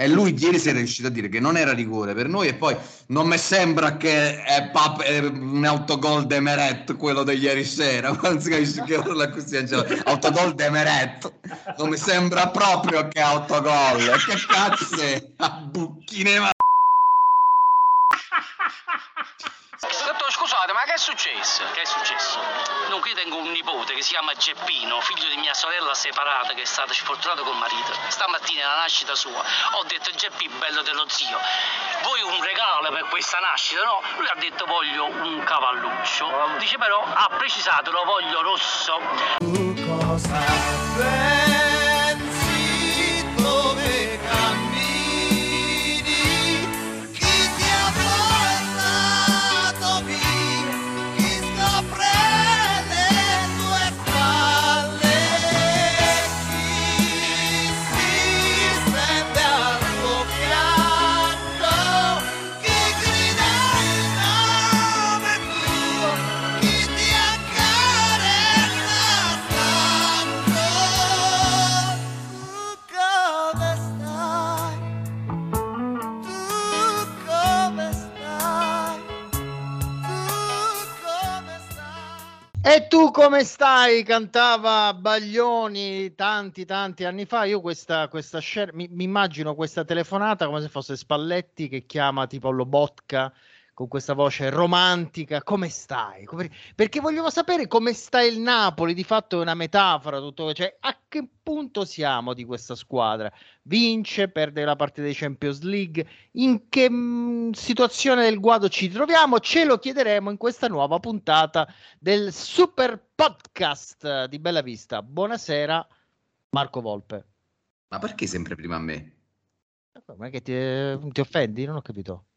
E lui ieri sera è riuscito a dire che non era rigore per noi e poi non mi sembra che è, pap- è un autogol de Meret quello di ieri sera, non si capisce che urla così, autogol de Meret, non mi sembra proprio che autogol, che cazzo è? A bucchine Dottor, scusate, ma che è successo? Che è successo? No, qui tengo un nipote che si chiama Geppino, figlio di mia sorella separata che è stata sfortunata col marito. Stamattina alla nascita sua ho detto Geppi, bello dello zio, vuoi un regalo per questa nascita? No, lui ha detto voglio un cavalluccio. Dice però, ha precisato, lo voglio rosso. E tu come stai? Cantava Baglioni tanti tanti anni fa. Io questa, questa scena, mi, mi, immagino questa telefonata come se fosse Spalletti che chiama tipo Lobotka con questa voce romantica, come stai? Come... Perché vogliamo sapere come sta il Napoli, di fatto è una metafora, tutto, cioè a che punto siamo di questa squadra? Vince, perde la partita di Champions League, in che mh, mm, situazione del guado ci troviamo? Ce lo chiederemo in questa nuova puntata del Super Podcast di Bella Vista. Buonasera Marco Volpe. Ma perché sempre prima a me? Ma che ti, ti offendi? Non ho capito.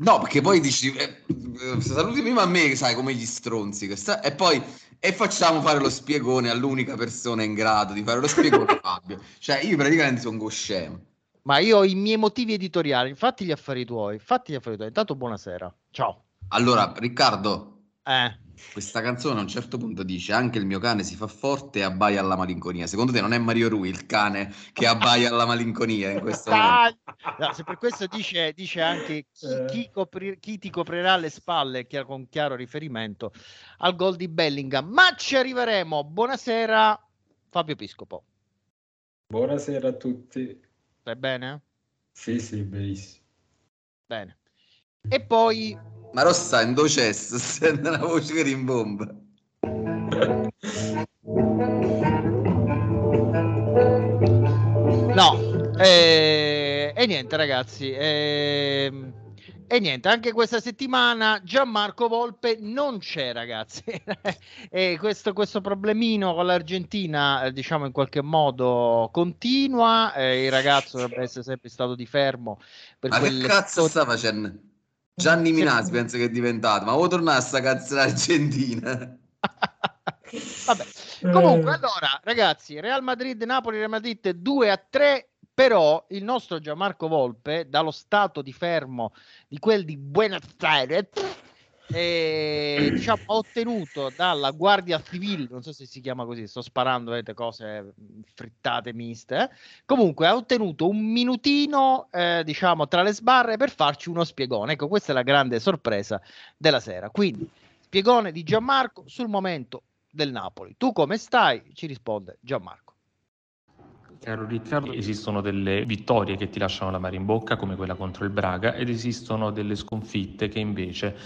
No, perché poi dici, eh, eh, saluti prima a me, sai, come gli stronzi, sta, e poi e facciamo fare lo spiegone all'unica persona in grado di fare lo spiegone, Fabio. Cioè, io praticamente sono goscemo. Ma io ho i miei motivi editoriali, infatti gli affari tuoi, fatti gli affari tuoi. Intanto buonasera, ciao. Allora, Riccardo, eh. Questa canzone a un certo punto dice anche il mio cane si fa forte e abbaia alla malinconia. Secondo te non è Mario Rui il cane che abbaia alla malinconia in questo momento? No, se per questo dice, dice anche chi, eh. chi, copri, chi, ti coprirà le spalle chiaro, con chiaro riferimento al gol di Bellingham. Ma ci arriveremo. Buonasera Fabio Piscopo. Buonasera a tutti. Stai bene? Sì, sì, benissimo. Bene. E poi ma Rossa in docess, sente una voce che rimbomba. No, eh, e niente ragazzi, eh, e niente, anche questa settimana Gianmarco Volpe non c'è, ragazzi. e questo, questo, problemino con l'Argentina, eh, diciamo in qualche modo continua. Eh, il ragazzo dovrebbe essere sempre stato di fermo. Per Ma quelle... che cazzo sta facendo? Gianni Minasi penso che è diventato, ma vuoi tornare a sta cazzo d'Argentina? Vabbè. Comunque, allora, ragazzi, Real Madrid, Napoli, Real Madrid 2 a 3 però il nostro Gianmarco Volpe, dallo stato di fermo di quel di Buenos Aires, e, diciamo, ha ottenuto dalla Guardia Civile, non so se si chiama così, sto sparando vedete, cose frittate miste, eh? comunque ha ottenuto un minutino eh, diciamo tra le sbarre per farci uno spiegone, ecco questa è la grande sorpresa della sera, quindi spiegone di Gianmarco sul momento del Napoli, tu come stai? Ci risponde Gianmarco. Caro Riccardo, esistono delle vittorie che ti lasciano la mare in bocca, come quella contro il Braga, ed esistono delle sconfitte che invece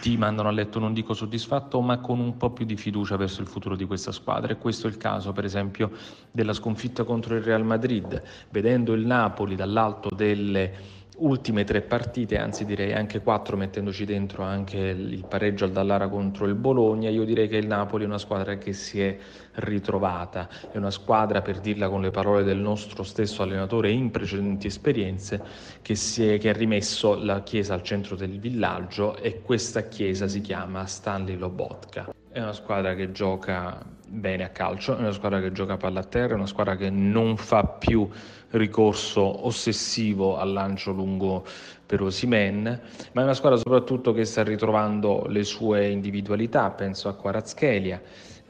ti mandano a letto non dico soddisfatto, ma con un po' più di fiducia verso il futuro di questa squadra. E questo è il caso, per esempio, della sconfitta contro il Real Madrid, vedendo il Napoli dall'alto delle ultime tre partite, anzi direi anche quattro, mettendoci dentro anche il pareggio al Dallara contro il Bologna, io direi che il Napoli è una squadra che si è ritrovata, è una squadra, per dirla con le parole del nostro stesso allenatore in precedenti esperienze, che, è, che ha rimesso la chiesa al centro del villaggio e questa chiesa si chiama Stanley Lobotka. È una squadra che gioca bene a calcio, è una squadra che gioca palla a terra, è una squadra che non fa più ricorso ossessivo al lancio lungo per Osimen, ma è una squadra soprattutto che sta ritrovando le sue individualità, penso a Quarazchelia,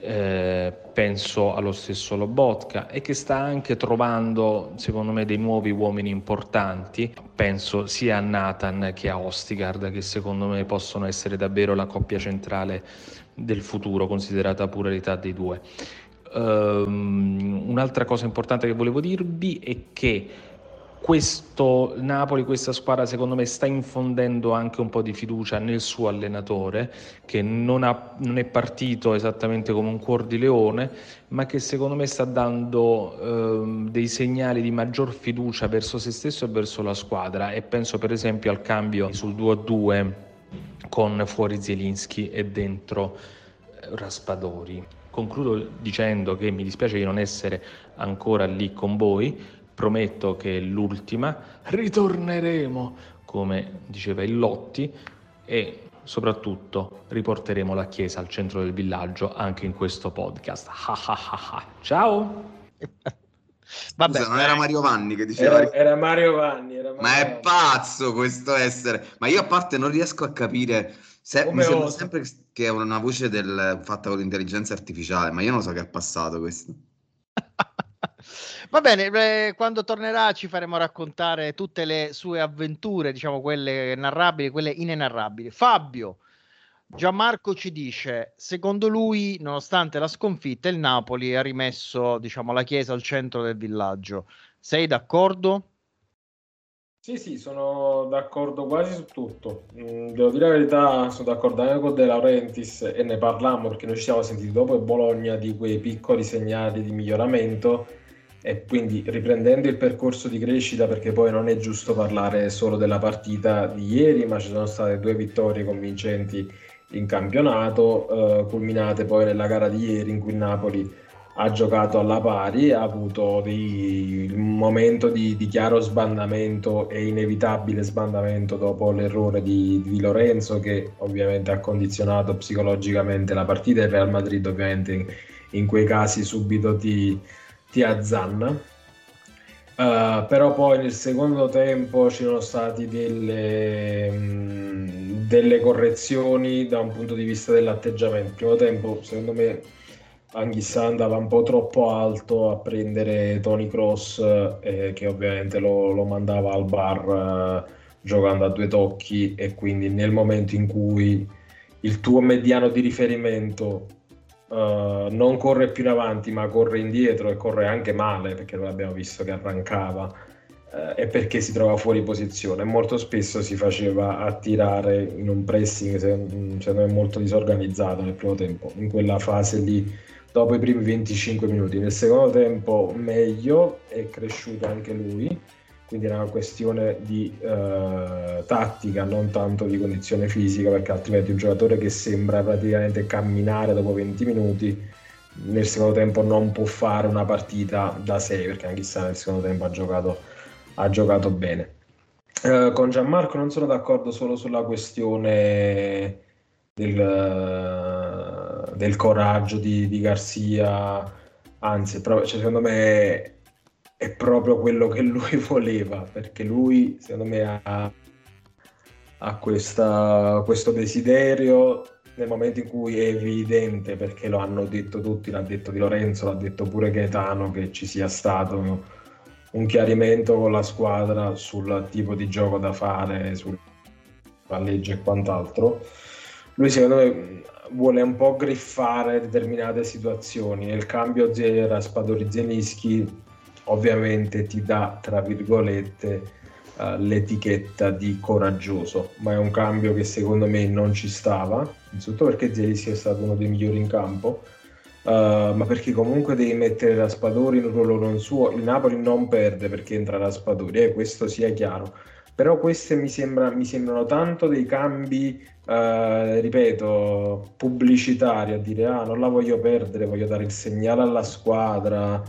eh, penso allo stesso Lobotka e che sta anche trovando secondo me dei nuovi uomini importanti, penso sia a Nathan che a Ostigard che secondo me possono essere davvero la coppia centrale del futuro considerata pure l'età dei due. Um, un'altra cosa importante che volevo dirvi è che questo Napoli, questa squadra secondo me sta infondendo anche un po' di fiducia nel suo allenatore che non, ha, non è partito esattamente come un cuor di leone ma che secondo me sta dando eh, dei segnali di maggior fiducia verso se stesso e verso la squadra e penso per esempio al cambio sul 2-2 con fuori Zielinski e dentro eh, Raspadori. Concludo dicendo che mi dispiace di non essere ancora lì con voi, prometto che è l'ultima, ritorneremo, come diceva il Lotti, e soprattutto riporteremo la chiesa al centro del villaggio anche in questo podcast. Ciao! Vabbè, Scusa, non era Mario Vanni che diceva. Era, era Mario Vanni. Era Mario ma è pazzo questo essere. Ma io a parte non riesco a capire. Se, mi sembra sempre che è una voce del, fatta con l'intelligenza artificiale, ma io non so che è passato questo. Va bene, eh, quando tornerà ci faremo raccontare tutte le sue avventure, diciamo quelle narrabili, quelle inenarrabili. Fabio, Gianmarco ci dice, secondo lui, nonostante la sconfitta, il Napoli ha rimesso, diciamo, la chiesa al centro del villaggio. Sei d'accordo? Sì, sì, sono d'accordo quasi su tutto. Mm, devo dire la verità, sono d'accordo anche con De Laurentiis e ne parliamo perché noi ci siamo sentiti dopo il Bologna di quei piccoli segnali di miglioramento e quindi riprendendo il percorso di crescita perché poi non è giusto parlare solo della partita di ieri ma ci sono state due vittorie convincenti in campionato eh, culminate poi nella gara di ieri in cui Napoli ha giocato alla pari ha avuto un momento di, di, chiaro sbandamento e inevitabile sbandamento dopo l'errore di, di Lorenzo che ovviamente ha condizionato psicologicamente la partita e il Real Madrid ovviamente in, quei casi subito ti ti azzanna. Uh, però poi nel secondo tempo ci sono stati delle, mh, delle correzioni da un punto di vista dell'atteggiamento. Il primo tempo, secondo me, Anghissa andava un po' troppo alto a prendere Tony Cross, eh, che ovviamente lo, lo, mandava al bar eh, giocando a due tocchi, e quindi nel momento in cui il tuo mediano di riferimento uh, non corre più in avanti ma corre indietro e corre anche male perché non abbiamo visto che arrancava uh, e perché si trova fuori posizione. Molto spesso si faceva attirare in un pressing secondo me molto disorganizzato nel primo tempo. In quella fase lì dopo i primi 25 minuti nel secondo tempo meglio è cresciuto anche lui quindi era una questione di eh, tattica, non tanto di condizione fisica, perché altrimenti un giocatore che sembra praticamente camminare dopo 20 minuti nel secondo tempo non può fare una partita da 6, perché anche se nel secondo tempo ha giocato, ha giocato bene. Eh, con Gianmarco non sono d'accordo solo sulla questione del, del coraggio di, di Garzia, anzi, però, cioè, secondo me è proprio quello che lui voleva, perché lui secondo me ha, ha questa, questo desiderio nel momento in cui è evidente, perché lo hanno detto tutti, l'ha detto Di Lorenzo, l'ha detto pure Gaetano, che ci sia stato un chiarimento con la squadra sul tipo di gioco da fare, sulla legge e quant'altro. Lui secondo me vuole un po' griffare determinate situazioni. Nel cambio Raspadori-Zelischi ovviamente ti dà, tra virgolette, uh, l'etichetta di coraggioso, ma è un cambio che secondo me non ci stava, innanzitutto perché Zelischi è stato uno dei migliori in campo, uh, ma perché comunque devi mettere Raspadori in un ruolo non suo, il Napoli non perde perché entra Raspadori, eh, questo sia chiaro, però questi mi, sembra, mi sembrano tanto dei cambi, uh, ripeto, pubblicitari, a dire ah non la voglio perdere, voglio dare il segnale alla squadra,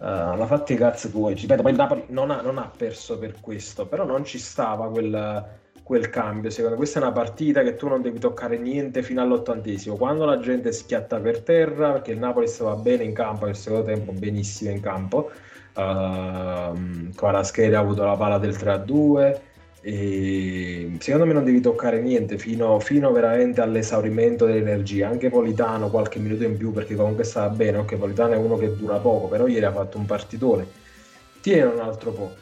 Uh, ma fatti i cazzi tuoi. Ripeto, poi il Napoli non ha, non ha, perso per questo, però non ci stava quel, quel, cambio. Secondo me questa è una partita che tu non devi toccare niente fino all'ottantesimo. Quando la gente schiatta per terra, perché il Napoli stava bene in campo, nel secondo tempo benissimo in campo. Uh, Kvaratskhelia ha avuto la palla del 3-2, E secondo me non devi toccare niente fino, fino veramente all'esaurimento dell'energia. Anche Politano qualche minuto in più perché comunque stava bene. Ok, Politano è uno che dura poco, però ieri ha fatto un partitone. Tiene un altro po'.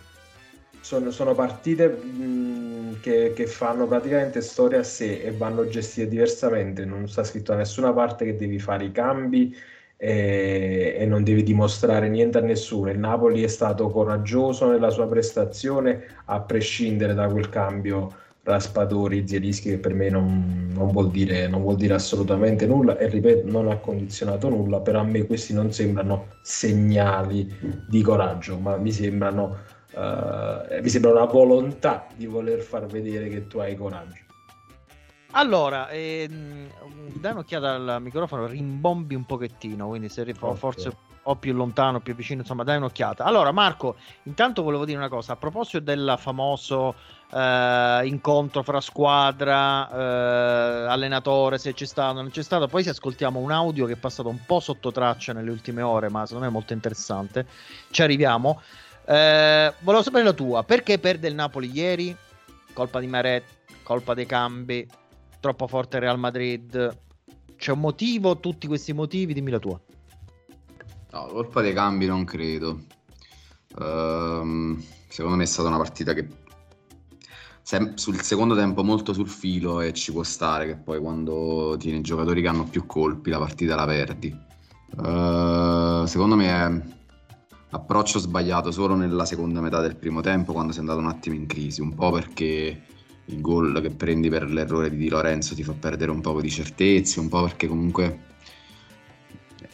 Sono, sono partite mh, che, che, fanno praticamente storia a sé e vanno gestite diversamente. Non sta scritto da nessuna parte che devi fare i cambi e, e, non devi dimostrare niente a nessuno. Il Napoli è stato coraggioso nella sua prestazione, a prescindere da quel cambio Raspadori, Zielischi, che per me non, non, vuol dire, non, vuol dire, assolutamente nulla e ripeto, non ha condizionato nulla, però a me questi non sembrano segnali di coraggio, ma mi sembrano, uh, mi sembra una volontà di voler far vedere che tu hai coraggio. Allora, ehm, dai un'occhiata al microfono, rimbombi un pochettino, quindi se okay. forse o più lontano, più vicino, insomma, dai un'occhiata. Allora, Marco, intanto volevo dire una cosa, a proposito del famoso eh, incontro fra squadra, eh, allenatore, se c'è stato non c'è stato, poi se ascoltiamo un audio che è passato un po' sotto traccia nelle ultime ore, ma secondo me è molto interessante, ci arriviamo. Eh, volevo sapere la tua, perché perde il Napoli ieri? Colpa di Maret, colpa dei cambi, troppo forte Real Madrid. C'è un motivo, tutti questi motivi, dimmi la tua. No, colpa dei cambi non credo. Um, secondo me è stata una partita che sul secondo tempo molto sul filo e ci può stare che poi quando tieni giocatori che hanno più colpi la partita la perdi. Uh, secondo me è approccio sbagliato solo nella seconda metà del primo tempo quando sei andato un attimo in crisi, un po' perché il gol che prendi per l'errore di Di Lorenzo ti fa perdere un po' di certezze, un po' perché comunque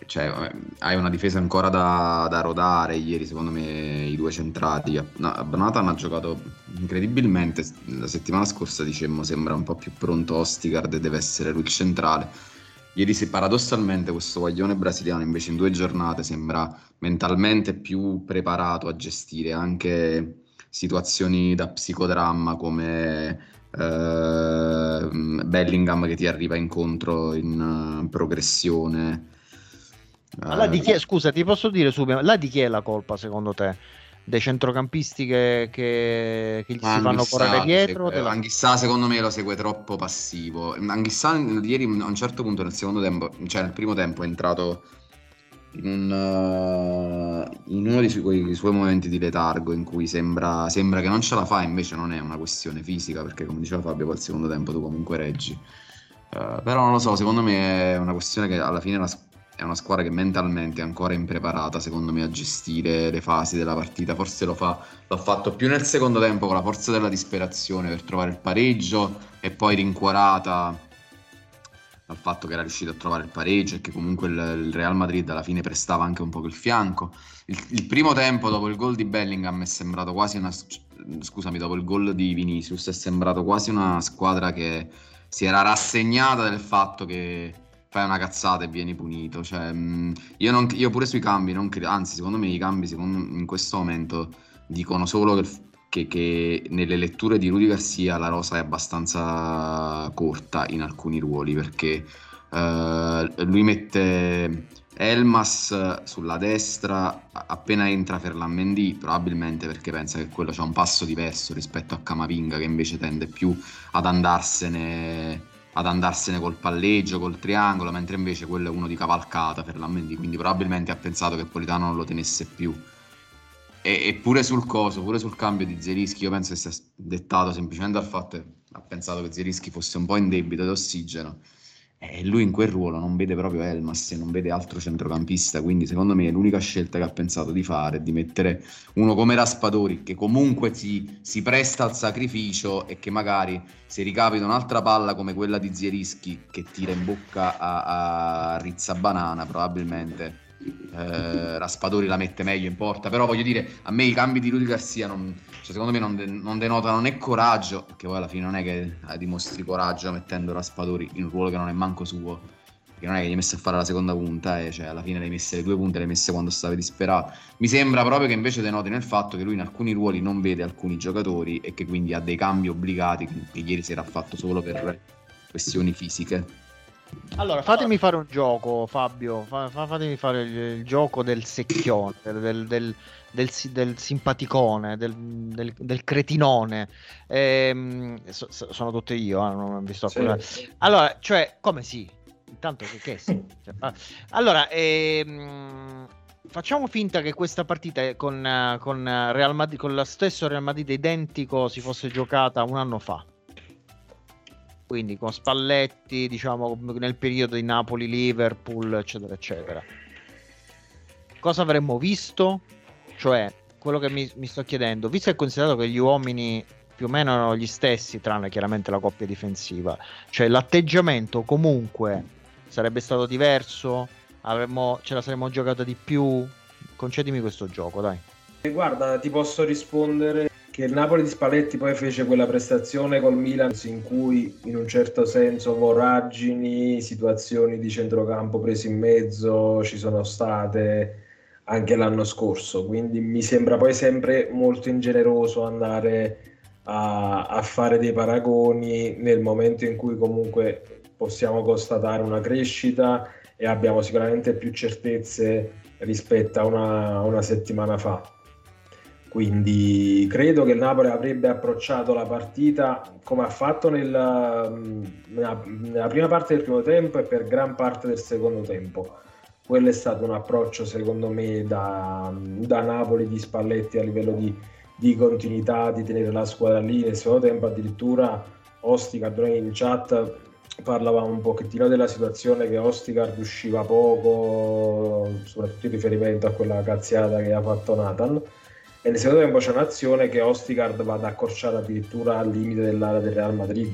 cioè, hai una difesa ancora da, da, rodare. Ieri, secondo me, i due centrati. Bonatan ha giocato incredibilmente. La settimana scorsa dicemmo sembra un po' più pronto Ostigard e deve essere lui il centrale. Ieri, se paradossalmente, questo guaglione brasiliano invece in due giornate sembra mentalmente più preparato a gestire anche situazioni da psicodramma come eh, Bellingham che ti arriva incontro in uh, progressione. Ma di chi è, scusa, ti posso dire subito, là di chi è la colpa secondo te? Dei centrocampisti che, che, che gli si fanno correre dietro? Segue, Anghissà secondo me lo segue troppo passivo. Anghissà ieri a un certo punto nel secondo tempo, cioè nel primo tempo è entrato in, un, uh, in uno dei suoi, suoi, momenti di letargo in cui sembra, sembra, che non ce la fa, invece non è una questione fisica, perché come diceva Fabio, poi al secondo tempo tu comunque reggi. Uh, però non lo so, secondo me è una questione che alla fine è una, è una, squadra che mentalmente è ancora impreparata, secondo me, a gestire le fasi della partita. Forse lo fa, l'ha fatto più nel secondo tempo con la forza della disperazione per trovare il pareggio e poi rincuorata al fatto che era riuscito a trovare il pareggio e che comunque il, il Real Madrid alla fine prestava anche un po' il fianco. Il, il, primo tempo dopo il gol di Bellingham è sembrato quasi una scusami, dopo il gol di Vinicius è sembrato quasi una squadra che si era rassegnata del fatto che fai una cazzata e vieni punito. Cioè, io, non, io, pure sui cambi, non credo, anzi, secondo me i cambi secondo, in questo momento dicono solo che, che, che, nelle letture di Rudy Garcia la rosa è abbastanza corta in alcuni ruoli perché uh, lui mette Elmas sulla destra appena entra Ferland Mendy probabilmente perché pensa che quello c'ha un passo diverso rispetto a Camavinga che invece tende più ad andarsene ad andarsene col palleggio, col triangolo, mentre invece quello è uno di cavalcata per la Mendy, quindi probabilmente ha pensato che Politano non lo tenesse più. E, e pure sul coso, pure sul cambio di Zerischi, io penso che sia dettato semplicemente dal fatto che ha pensato che Zerischi fosse un po' in debito d'ossigeno. E lui in quel ruolo non vede proprio Elmas e non vede altro centrocampista, quindi secondo me l'unica scelta che ha pensato di fare è di mettere uno come Raspadori che comunque si, si presta al sacrificio e che magari se ricapita un'altra palla come quella di Zierischi che tira in bocca a, a Rizza Banana probabilmente eh, Raspadori la mette meglio in porta, però voglio dire, a me i cambi di Rudy Garcia non, cioè, secondo me non, de- non, denotano né coraggio, perché poi alla fine non è che dimostri coraggio mettendo Raspadori in un ruolo che non è manco suo, perché non è che gli hai messo a fare la seconda punta e cioè, alla fine le hai messe le due punte, le hai messe quando stavi disperato. Mi sembra proprio che invece denoti nel fatto che lui in alcuni ruoli non vede alcuni giocatori e che quindi ha dei cambi obbligati che ieri sera ha fatto solo per questioni fisiche. Allora, fatemi fare un gioco, Fabio. Fa, fatemi fare il, il, gioco del secchione, del, del, del, del simpaticone, del, del, del cretinone. Ehm, so, sono tutte io, eh, non vi sto sì. Allora, cioè, come sì? Intanto che, che sì. Cioè, allora, ehm, facciamo finta che questa partita con, con, Real Madrid, con lo stesso Real Madrid identico si fosse giocata un anno fa. Quindi con Spalletti, diciamo, nel periodo di Napoli-Liverpool, eccetera, eccetera. Cosa avremmo visto? Cioè, quello che mi, mi sto chiedendo, visto e considerato che gli uomini più o meno erano gli stessi, tranne chiaramente la coppia difensiva, cioè l'atteggiamento comunque sarebbe stato diverso, avremmo, ce la saremmo giocata di più. Concedimi questo gioco, dai. Guarda, ti posso rispondere che il Napoli di Spalletti poi fece quella prestazione col Milan in cui in un certo senso voragini, situazioni di centrocampo prese in mezzo ci sono state anche l'anno scorso, quindi mi sembra poi sempre molto ingeneroso andare a, a fare dei paragoni nel momento in cui comunque possiamo constatare una crescita e abbiamo sicuramente più certezze rispetto a una, una settimana fa. Quindi credo che il Napoli avrebbe approcciato la partita come ha fatto nella, nella, nella prima parte del primo tempo e per gran parte del secondo tempo quello è stato un approccio secondo me da, da Napoli di Spalletti a livello di, di, continuità, di tenere la squadra lì. Nel secondo tempo addirittura Ostica, noi in chat parlavamo un pochettino della situazione che Osticard usciva poco, soprattutto in riferimento a quella cazziata che ha fatto Nathan. E nel secondo tempo c'è un'azione che Osticard va ad accorciare addirittura al limite dell'area del Real Madrid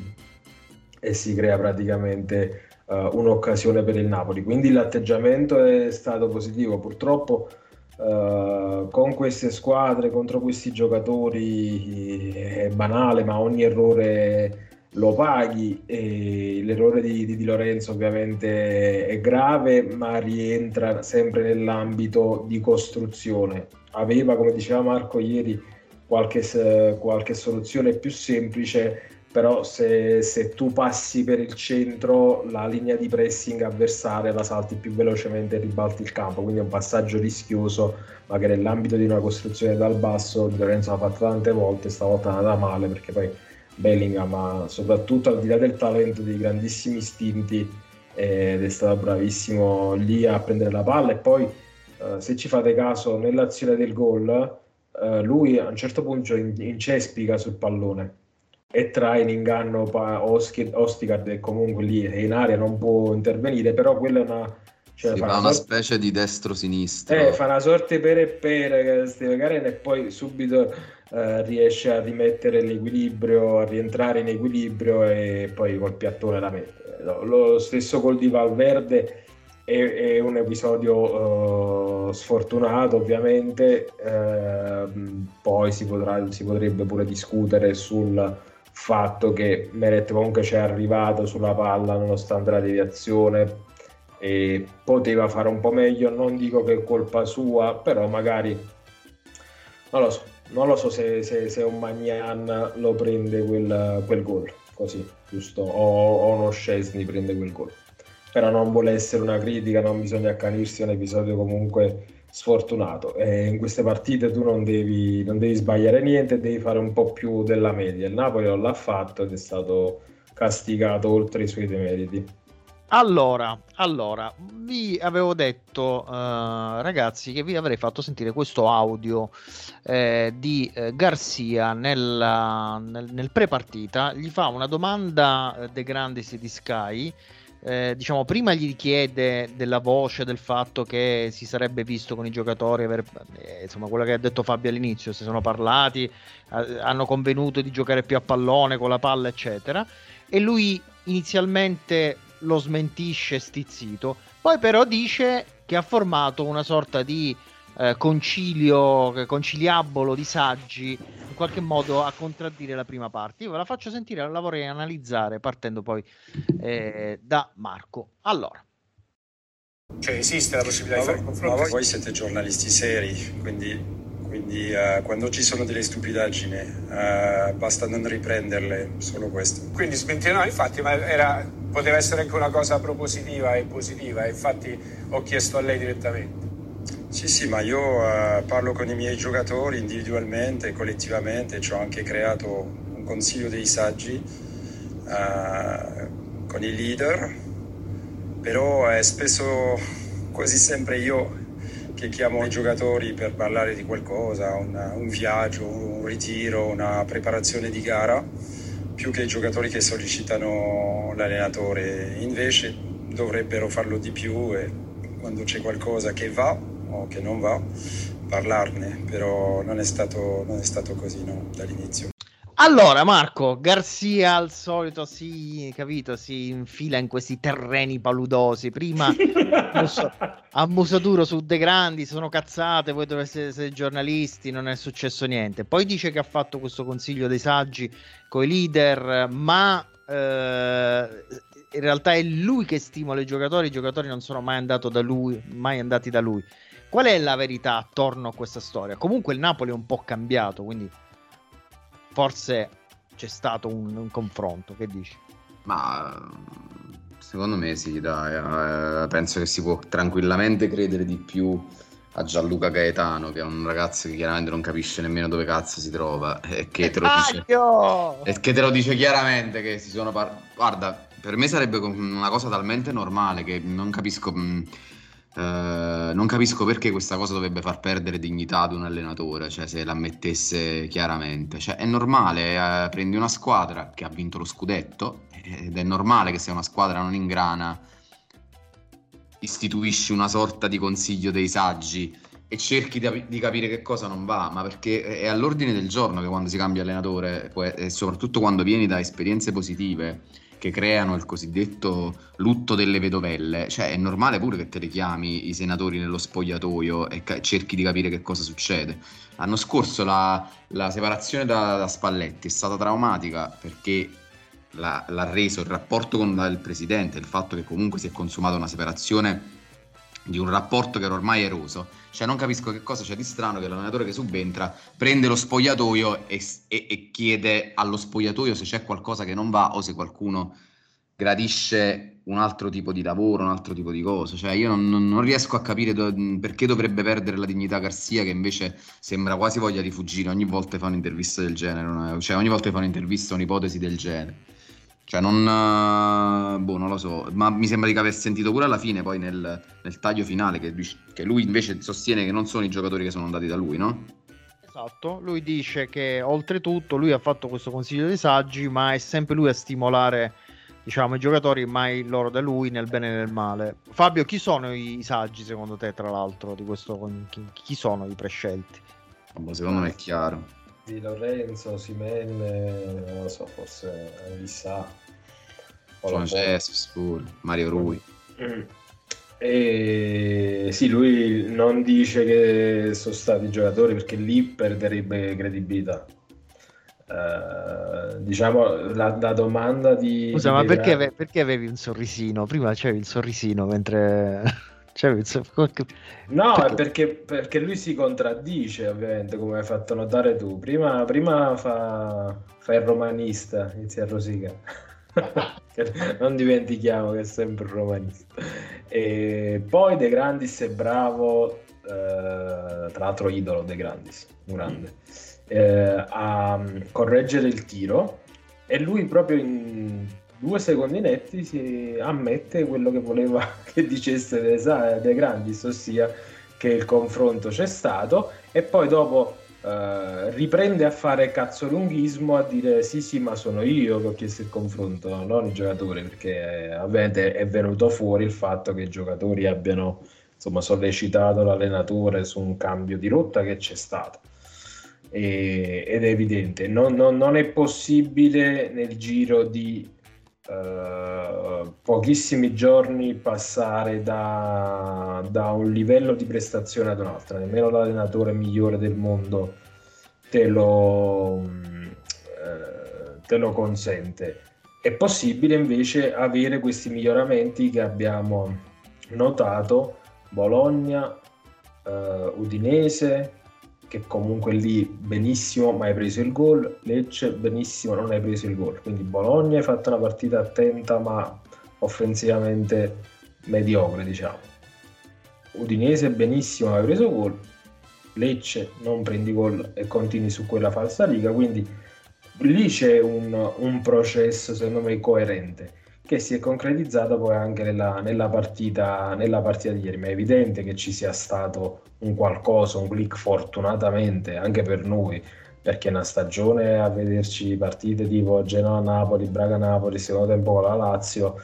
e si crea praticamente uh, un'occasione per il Napoli. Quindi l'atteggiamento è stato positivo. Purtroppo uh, con queste squadre, contro questi giocatori è banale, ma ogni errore lo paghi e l'errore di, di, di Lorenzo ovviamente è grave ma rientra sempre nell'ambito di costruzione. Aveva come diceva Marco ieri qualche, qualche soluzione più semplice però se, se, tu passi per il centro la linea di pressing avversaria la salti più velocemente e ribalti il campo, quindi è un passaggio rischioso, ma che nell'ambito di una costruzione dal basso. Lorenzo l'ha fatto tante volte, stavolta è andata male perché poi Bellingham ma soprattutto al di là del talento, dei grandissimi istinti ed è stato bravissimo lì a prendere la palla. E poi eh, se ci fate caso nell'azione del gol eh, lui a un certo punto incespica sul pallone. E trae in inganno Ostigard che comunque lì è in aria non può intervenire però quella è una cioè, fa una, una sorte... specie di destro-sinistro eh, fa una sorte per e per Steve Garen e poi subito eh, riesce a rimettere l'equilibrio a rientrare in equilibrio e poi col piattone la mette. Lo, stesso gol di Valverde è, è un episodio uh, sfortunato ovviamente. Uh, poi si, potrà, si potrebbe pure discutere sul fatto che Meret comunque ci è arrivato sulla palla nonostante la deviazione e poteva fare un po' meglio, non dico che è colpa sua, però magari non lo so, non lo so se, se, se un Magnan lo prende quel, quel gol, così, giusto, o, o uno Scesni prende quel gol. Però non vuole essere una critica, non bisogna accanirsi, è un episodio comunque sfortunato e in queste partite tu non devi, non devi sbagliare niente, devi fare un po' più della media. Il Napoli non l'ha fatto ed è stato castigato oltre i suoi demeriti. Allora, allora, vi avevo detto, uh, ragazzi, che vi avrei fatto sentire questo audio eh, di eh, Garcia nel, nel, nel pre-partita. Gli fa una domanda eh, De Grandis di Sky eh, diciamo, prima gli chiede della voce, del fatto che si sarebbe visto con i giocatori, aver, eh, insomma, quello che ha detto Fabio all'inizio, si sono parlati, eh, hanno convenuto di giocare più a pallone con la palla, eccetera. E lui inizialmente lo smentisce stizzito, poi però dice che ha formato una sorta di eh, concilio, conciliabolo di saggi in qualche modo a contraddire la prima parte. Io ve la faccio sentire, la vorrei analizzare partendo poi eh, da Marco. Allora. Cioè esiste la possibilità ma, di fare il confronto? Ma voi siete giornalisti seri, quindi, quindi uh, quando ci sono delle stupidaggini uh, basta non riprenderle, solo questo. Quindi smentire no, infatti, ma era, poteva essere anche una cosa propositiva e positiva, infatti ho chiesto a lei direttamente. Sì, sì, ma io uh, parlo con i miei giocatori individualmente, collettivamente, ci ho anche creato un consiglio dei saggi con i leader, però è spesso quasi sempre io che chiamo i giocatori per parlare di qualcosa, una, un viaggio, un ritiro, una preparazione di gara, più che i giocatori che sollecitano l'allenatore. Invece dovrebbero farlo di più e quando c'è qualcosa che va o che non va, parlarne, però non è stato, non è stato così no, dall'inizio. Allora, Marco, Garzia al solito si, capito, si infila in questi terreni paludosi. Prima muso, a muso duro su De Grandi, sono cazzate, voi dovreste essere giornalisti, non è successo niente. Poi dice che ha fatto questo consiglio dei saggi con i leader, ma eh, in realtà è lui che stimola i giocatori, i giocatori non sono mai, da lui, mai andati da lui. Qual è la verità attorno a questa storia? Comunque il Napoli è un po' cambiato, quindi forse c'è stato un, un confronto. Che dici? Ma secondo me sì, dai, eh, penso che si può tranquillamente credere di più a Gianluca Gaetano, che è un ragazzo che chiaramente non capisce nemmeno dove cazzo si trova e che te lo dice, e che te lo dice chiaramente che si sono par- guarda, per me sarebbe una cosa talmente normale che non capisco mh, eh, non capisco perché questa cosa dovrebbe far perdere dignità ad un allenatore, cioè se l'ammettesse chiaramente. Cioè, è normale, eh, prendi una squadra che ha vinto lo scudetto ed è normale che se una squadra non ingrana istituisci una sorta di consiglio dei saggi e cerchi di, di, capire che cosa non va, ma perché è all'ordine del giorno che quando si cambia allenatore e soprattutto quando vieni da esperienze positive che creano il cosiddetto lutto delle vedovelle, cioè è normale pure che te richiami i senatori nello spogliatoio e ca- cerchi di capire che cosa succede. L'anno scorso la, la separazione da, da, Spalletti è stata traumatica perché la, l'ha reso il rapporto con il presidente, il fatto che comunque si è consumata una separazione di un rapporto che era ormai eroso. Cioè, non capisco che cosa c'è di strano che l'allenatore che subentra prende lo spogliatoio e, e, e, chiede allo spogliatoio se c'è qualcosa che non va o se qualcuno gradisce un altro tipo di lavoro, un altro tipo di cosa. Cioè, io non, non riesco a capire do, perché dovrebbe perdere la dignità Garcia, che invece sembra quasi voglia di fuggire ogni volta fa un'intervista del genere. Cioè, ogni volta che fa un'intervista, un'ipotesi del genere. Cioè, non, uh, boh, non lo so, ma mi sembra di aver sentito pure alla fine, poi nel, nel taglio finale, che, che, lui invece sostiene che non sono i giocatori che sono andati da lui, no? Esatto, lui dice che oltretutto lui ha fatto questo consiglio dei saggi, ma è sempre lui a stimolare diciamo, i giocatori, mai loro da lui, nel bene e nel male. Fabio, chi sono i, saggi secondo te, tra l'altro, di questo, chi, chi sono i prescelti? Boh, secondo me è chiaro. Di Lorenzo, Simenne, non lo so, forse chissà. Jesus pure, Mario Rui. Mm. E sì, lui non dice che sono stati giocatori perché lì perderebbe credibilità. Uh, diciamo la, la, domanda di. Scusa, di ma perché, perché, avevi un sorrisino? Prima c'avevi il sorrisino mentre. Cioè, no, perché? Perché, perché lui si contraddice, ovviamente, come hai fatto notare tu. Prima, prima fa, fa il romanista, inizia a rosica. non dimentichiamo che è sempre romanista. E poi De Grandis è bravo, eh, tra l'altro idolo De Grandis, un grande, eh, a correggere il tiro e lui proprio in due secondi netti si ammette quello che voleva che dicesse De, De Grandis, ossia che il confronto c'è stato e poi dopo uh, riprende a fare cazzolunghismo a dire sì sì ma sono io che ho chiesto il confronto, non il giocatore perché eh, ovviamente è venuto fuori il fatto che i giocatori abbiano insomma, sollecitato l'allenatore su un cambio di rotta che c'è stato. Ed è evidente, non, non, non è possibile nel giro di Uh, pochissimi giorni passare da, da, un livello di prestazione ad un altro, nemmeno l'allenatore migliore del mondo te lo, uh, te lo consente. È possibile invece avere questi miglioramenti che abbiamo notato Bologna, uh, Udinese, che comunque lì benissimo ma hai preso il gol, Lecce benissimo non hai preso il gol, quindi Bologna hai fatto una partita attenta ma offensivamente mediocre diciamo. Udinese benissimo ha preso gol, Lecce non prendi gol e continui su quella falsa riga, quindi lì c'è un, un processo secondo me coerente che si è concretizzato poi anche nella, nella, partita, nella partita di ieri, ma è evidente che ci sia stato un qualcosa, un click fortunatamente anche per noi, perché una stagione a vederci partite tipo Genoa-Napoli, Braga-Napoli, secondo tempo con la Lazio,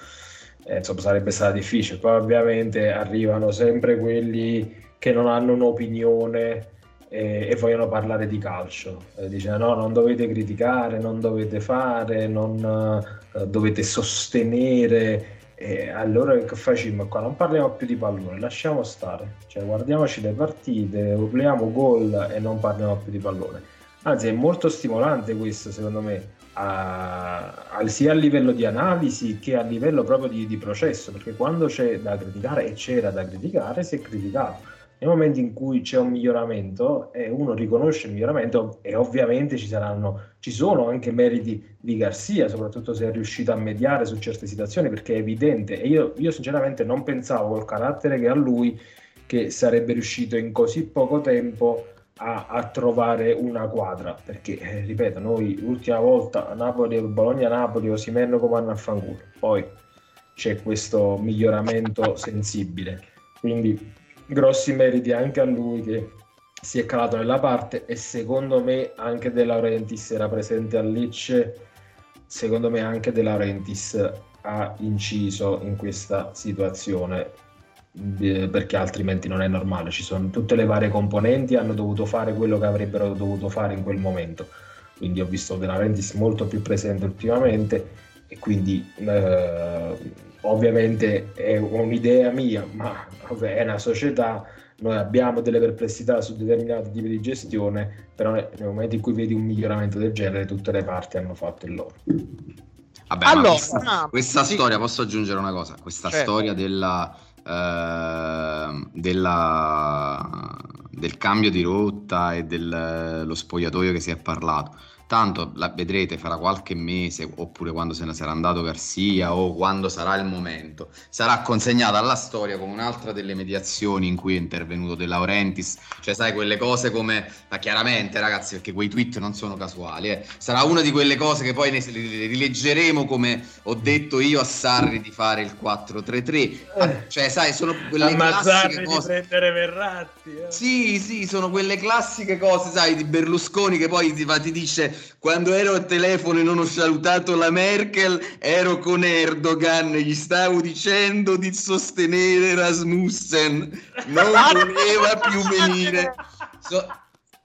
eh, insomma sarebbe stato difficile. Poi ovviamente arrivano sempre quelli che non hanno un'opinione e, e vogliono parlare di calcio. Eh, dice no, non dovete criticare, non dovete fare, non eh, dovete sostenere. E allora che facciamo qua? Non parliamo più di pallone, lasciamo stare. Cioè, guardiamoci le partite, urliamo gol e non parliamo più di pallone. Anzi, è molto stimolante questo, secondo me, a, a, sia a livello di analisi che a livello proprio di, di processo, perché quando c'è da criticare e c'era da criticare, si è criticato nel momento in cui c'è un miglioramento e uno riconosce il miglioramento e ovviamente ci saranno ci sono anche meriti di Garzia soprattutto se è riuscito a mediare su certe situazioni perché è evidente. E io, io sinceramente non pensavo col carattere che ha lui che sarebbe riuscito in così poco tempo a, a trovare una quadra. Perché eh, ripeto noi l'ultima volta Napoli Bologna-Napoli o Simerno comando a fanculo poi c'è questo miglioramento sensibile. Quindi grossi meriti anche a lui che si è calato nella parte e secondo me anche De Laurentiis era presente a Lecce secondo me anche De Laurentiis ha inciso in questa situazione perché altrimenti non è normale. Ci sono tutte le varie componenti hanno dovuto fare quello che avrebbero dovuto fare in quel momento. Quindi ho visto De Laurentiis molto più presente ultimamente e quindi eh, ovviamente è un'idea mia, ma è una società, noi abbiamo delle perplessità su determinati tipi di gestione, però nel momento in cui vedi un miglioramento del genere tutte le parti hanno fatto il loro. Vabbè, allora, questa, questa sì. storia, posso aggiungere una cosa, questa certo. storia della, eh, della, del cambio di rotta e dello spogliatoio che si è parlato tanto la vedrete farà qualche mese oppure quando se ne sarà andato Garcia o quando sarà il momento sarà consegnata alla storia come un'altra delle mediazioni in cui è intervenuto De Laurentiis cioè sai quelle cose come ma chiaramente ragazzi perché quei tweet non sono casuali eh. sarà una di quelle cose che poi ne rileggeremo come ho detto io a Sarri di fare il 4-3-3 eh. cioè sai sono quelle classiche cose di prendere Verratti eh. sì sì sono quelle classiche cose sai di Berlusconi che poi ti, ti dice quando ero al telefono e non ho salutato la Merkel, ero con Erdogan, gli stavo dicendo di sostenere Rasmussen, non voleva più venire. So,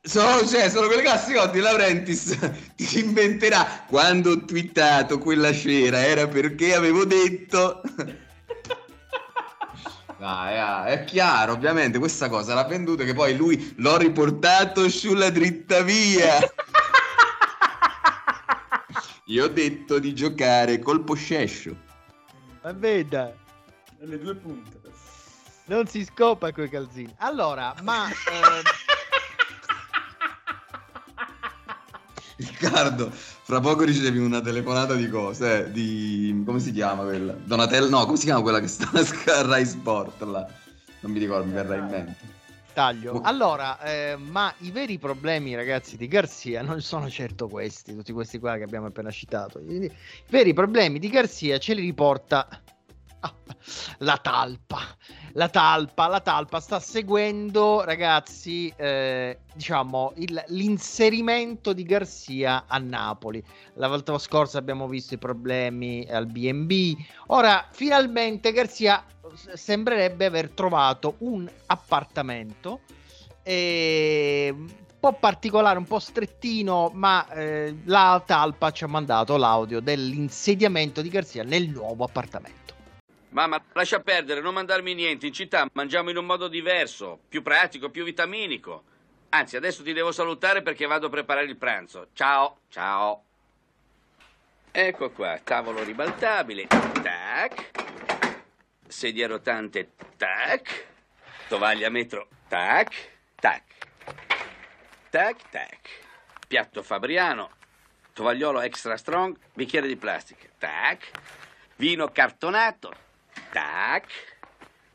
sono, cioè, sono quelle classiche di Laurentis ti inventerà quando ho twittato quella scena era perché avevo detto ah, è chiaro, ovviamente questa cosa l'ha venduta che poi lui l'ho riportato sulla dritta via. Io ho detto di giocare col poscescio. Ma veda. Le due punte. Non si scopa coi calzini. Allora, ma... Eh... Riccardo, fra poco ricevi una telefonata di cose, eh, di... come si chiama quella? Donatello, no, come si chiama quella che sta a Rai Sport là? Non mi ricordo, mi verrà in mente taglio. Oh. Allora, eh, ma i veri problemi, ragazzi, di Garzia non sono certo questi, tutti questi qua che abbiamo appena citato. I, veri problemi di Garzia ce li riporta la talpa. La talpa, la talpa sta seguendo, ragazzi, eh, diciamo, il, l'inserimento di Garzia a Napoli. La volta scorsa abbiamo visto i problemi al BB. Ora, finalmente Garzia sembrerebbe aver trovato un appartamento eh, un po' particolare, un po' strettino, ma eh, la talpa ci ha mandato l'audio dell'insediamento di Garzia nel nuovo appartamento. Mamma, lascia perdere, non mandarmi niente. In città mangiamo in un modo diverso, più pratico, più vitaminico. Anzi, adesso ti devo salutare perché vado a preparare il pranzo. Ciao, ciao. Ecco qua, tavolo ribaltabile. Tac. Sedia rotante, tac, tovaglia metro, tac, tac, tac, tac, piatto fabriano, tovagliolo extra strong, bicchiere di plastica, tac, vino cartonato, tac,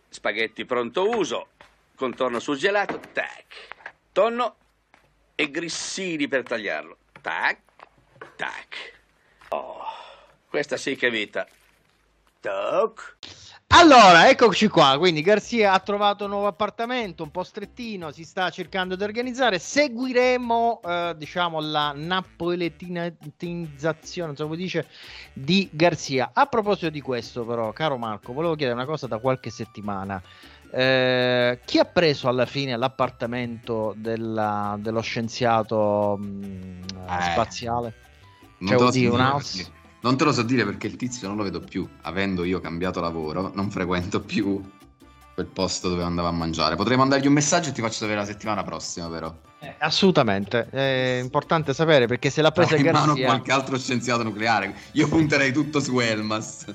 spaghetti pronto uso, contorno surgelato, tac. Tonno e grissini per tagliarlo. Tac, tac. Oh, questa sì che vita. Tac. Allora, eccoci qua. Quindi Garzia ha trovato un nuovo appartamento, un po' strettino, si sta cercando di organizzare. Seguiremo, eh, diciamo, la napoletinizzazione, non so come dice, di Garzia. A proposito di questo, però, caro Marco, volevo chiedere una cosa da qualche settimana. Eh, chi ha preso alla fine l'appartamento della- dello scienziato mh, Eh, spaziale? Cioè, oddio, un house? Non te lo so dire perché il tizio non lo vedo più. Avendo io cambiato lavoro, non frequento più quel posto dove andavo a mangiare. Potrei mandargli un messaggio e ti faccio sapere la settimana prossima, però. Eh, assolutamente, è importante sapere perché se l'ha presa in mano Garzia... qualche altro scienziato nucleare. Io punterei tutto su Elmas.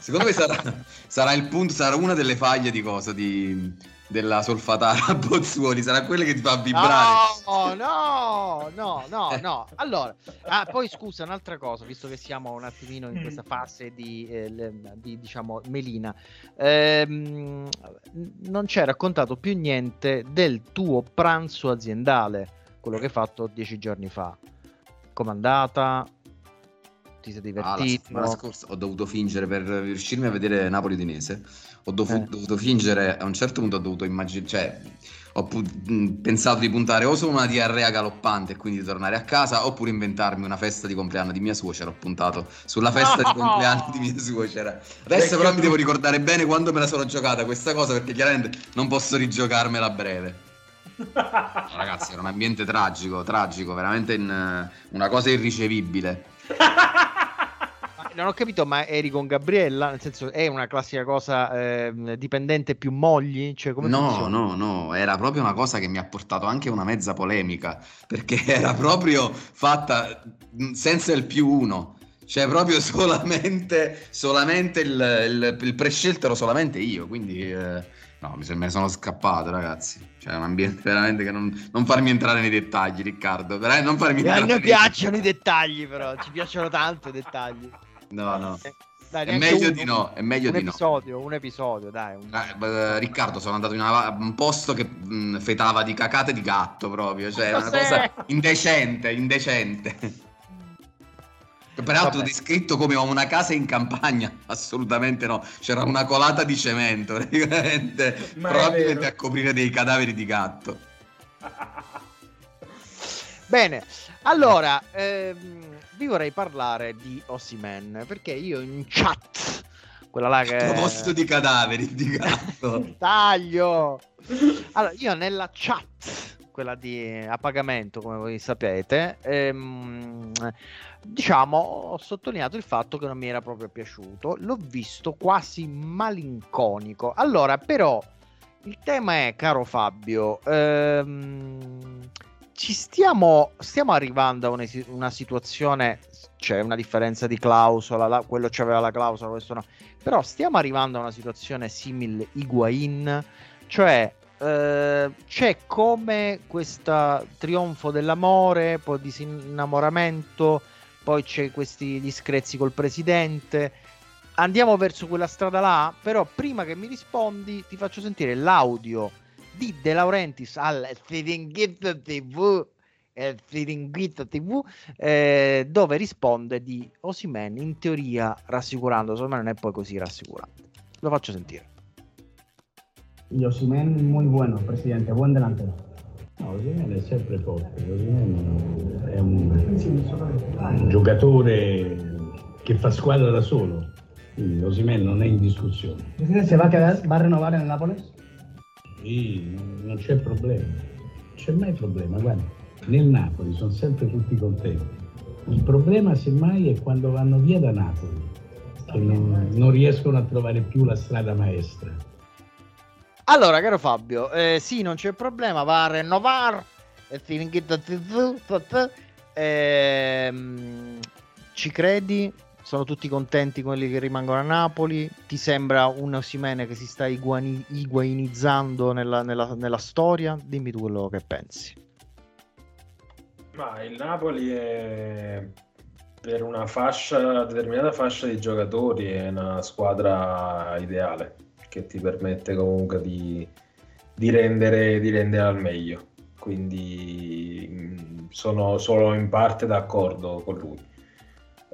Secondo me sarà, sarà il punto, sarà una delle faglie di cosa? Di, della solfatara a Bozzuoli, sarà quella che ti fa vibrare. No, no, no, no, Eh. no. Allora, ah, poi scusa, un'altra cosa, visto che siamo un attimino in questa fase di, eh, di, diciamo, melina, ehm, non ci hai raccontato più niente del tuo pranzo aziendale, quello che hai fatto dieci giorni fa. Com'è andata? Ti sei Ah, la divertito? settimana scorsa ho dovuto fingere per riuscirmi a vedere Napoli Udinese. Ho dovu- Eh. dovuto fingere, a un certo punto ho dovuto immaginare, cioè ho pu- mh, pensato di puntare o su una diarrea galoppante e quindi di tornare a casa, oppure inventarmi una festa di compleanno di mia suocera. Ho puntato sulla festa di compleanno di mia suocera. Adesso però mi devo ricordare bene quando me la sono giocata questa cosa, perché chiaramente non posso rigiocarmela a breve. Ragazzi, era un ambiente tragico, tragico, veramente in, eh, una cosa irricevibile. Non ho capito, ma eri con Gabriella? Nel senso, è una classica cosa ehm, dipendente più mogli? Cioè, No, funziona? no, no, era proprio una cosa che mi ha portato anche una mezza polemica, perché era proprio fatta senza il più uno, cioè proprio solamente, solamente il, il- il prescelto ero solamente io, quindi eh, no, mi me ne sono scappato ragazzi, cioè è un ambiente veramente che non, non farmi entrare nei dettagli Riccardo, veramente non farmi Eh, entrare a noi piacciono i dettagli, però ci piacciono tanto i dettagli. No, no, Eh, dai, è meglio uno, di no, è meglio un di no. episodio, un episodio, dai. un- Eh, Riccardo, sono andato in una- un posto che mh, fetava di cacate di gatto proprio, cioè una cosa indecente, indecente. Peraltro Vabbè. descritto come una casa in campagna, assolutamente no, c'era una colata di cemento, praticamente, probabilmente a coprire dei cadaveri di gatto. Bene, allora ehm, vi vorrei parlare di Ossiman perché io in chat, quella là A che proposito di cadaveri di gatto. taglio. Allora, io nella chat, quella di a pagamento, come voi sapete, ehm, diciamo, ho sottolineato il fatto che non mi era proprio piaciuto. L'ho visto quasi malinconico. Allora, però, il tema è, caro Fabio, ehm, ci stiamo, stiamo arrivando a una, una situazione, c'è una differenza di clausola, la- quello c'aveva la clausola, questo no, però stiamo arrivando a una situazione simile Higuain, cioè eh, c'è come questo trionfo dell'amore, poi disinnamoramento, poi c'è questi discrezzi col presidente. Andiamo verso quella strada là, però prima che mi rispondi ti faccio sentire l'audio di De Laurentiis al Siringhito TV, Siringhito TV eh, dove risponde di Osimen in teoria rassicurando, insomma non è poi così rassicurante. Lo faccio sentire. Yosimen muy bueno, presidente, buen delantero. No, Osimhen è sempre forte, Osimhen è un, un giocatore che fa squadra da solo, quindi Osimhen non è in discussione. Presidente, ¿se va a quedar, va a renovar en el Nápoles? Sì, non c'è problema, non c'è mai problema, guarda, nel Napoli sono sempre tutti contenti. Il problema semmai è quando vanno via da Napoli, che non, non riescono a trovare più la strada maestra. Allora, caro Fabio, eh, sì, non c'è problema, va a rinnovare. Ehm, ci credi? Sono tutti contenti quelli che rimangono a Napoli? Ti sembra un Osimene che si sta iguani- iguainizzando nella, nella- nella storia? Dimmi tu quello che pensi. Ma il Napoli è per una fascia, determinata fascia di giocatori è una squadra ideale che ti permette comunque di, di rendere, di rendere al meglio. Quindi mh, sono solo in parte d'accordo con lui.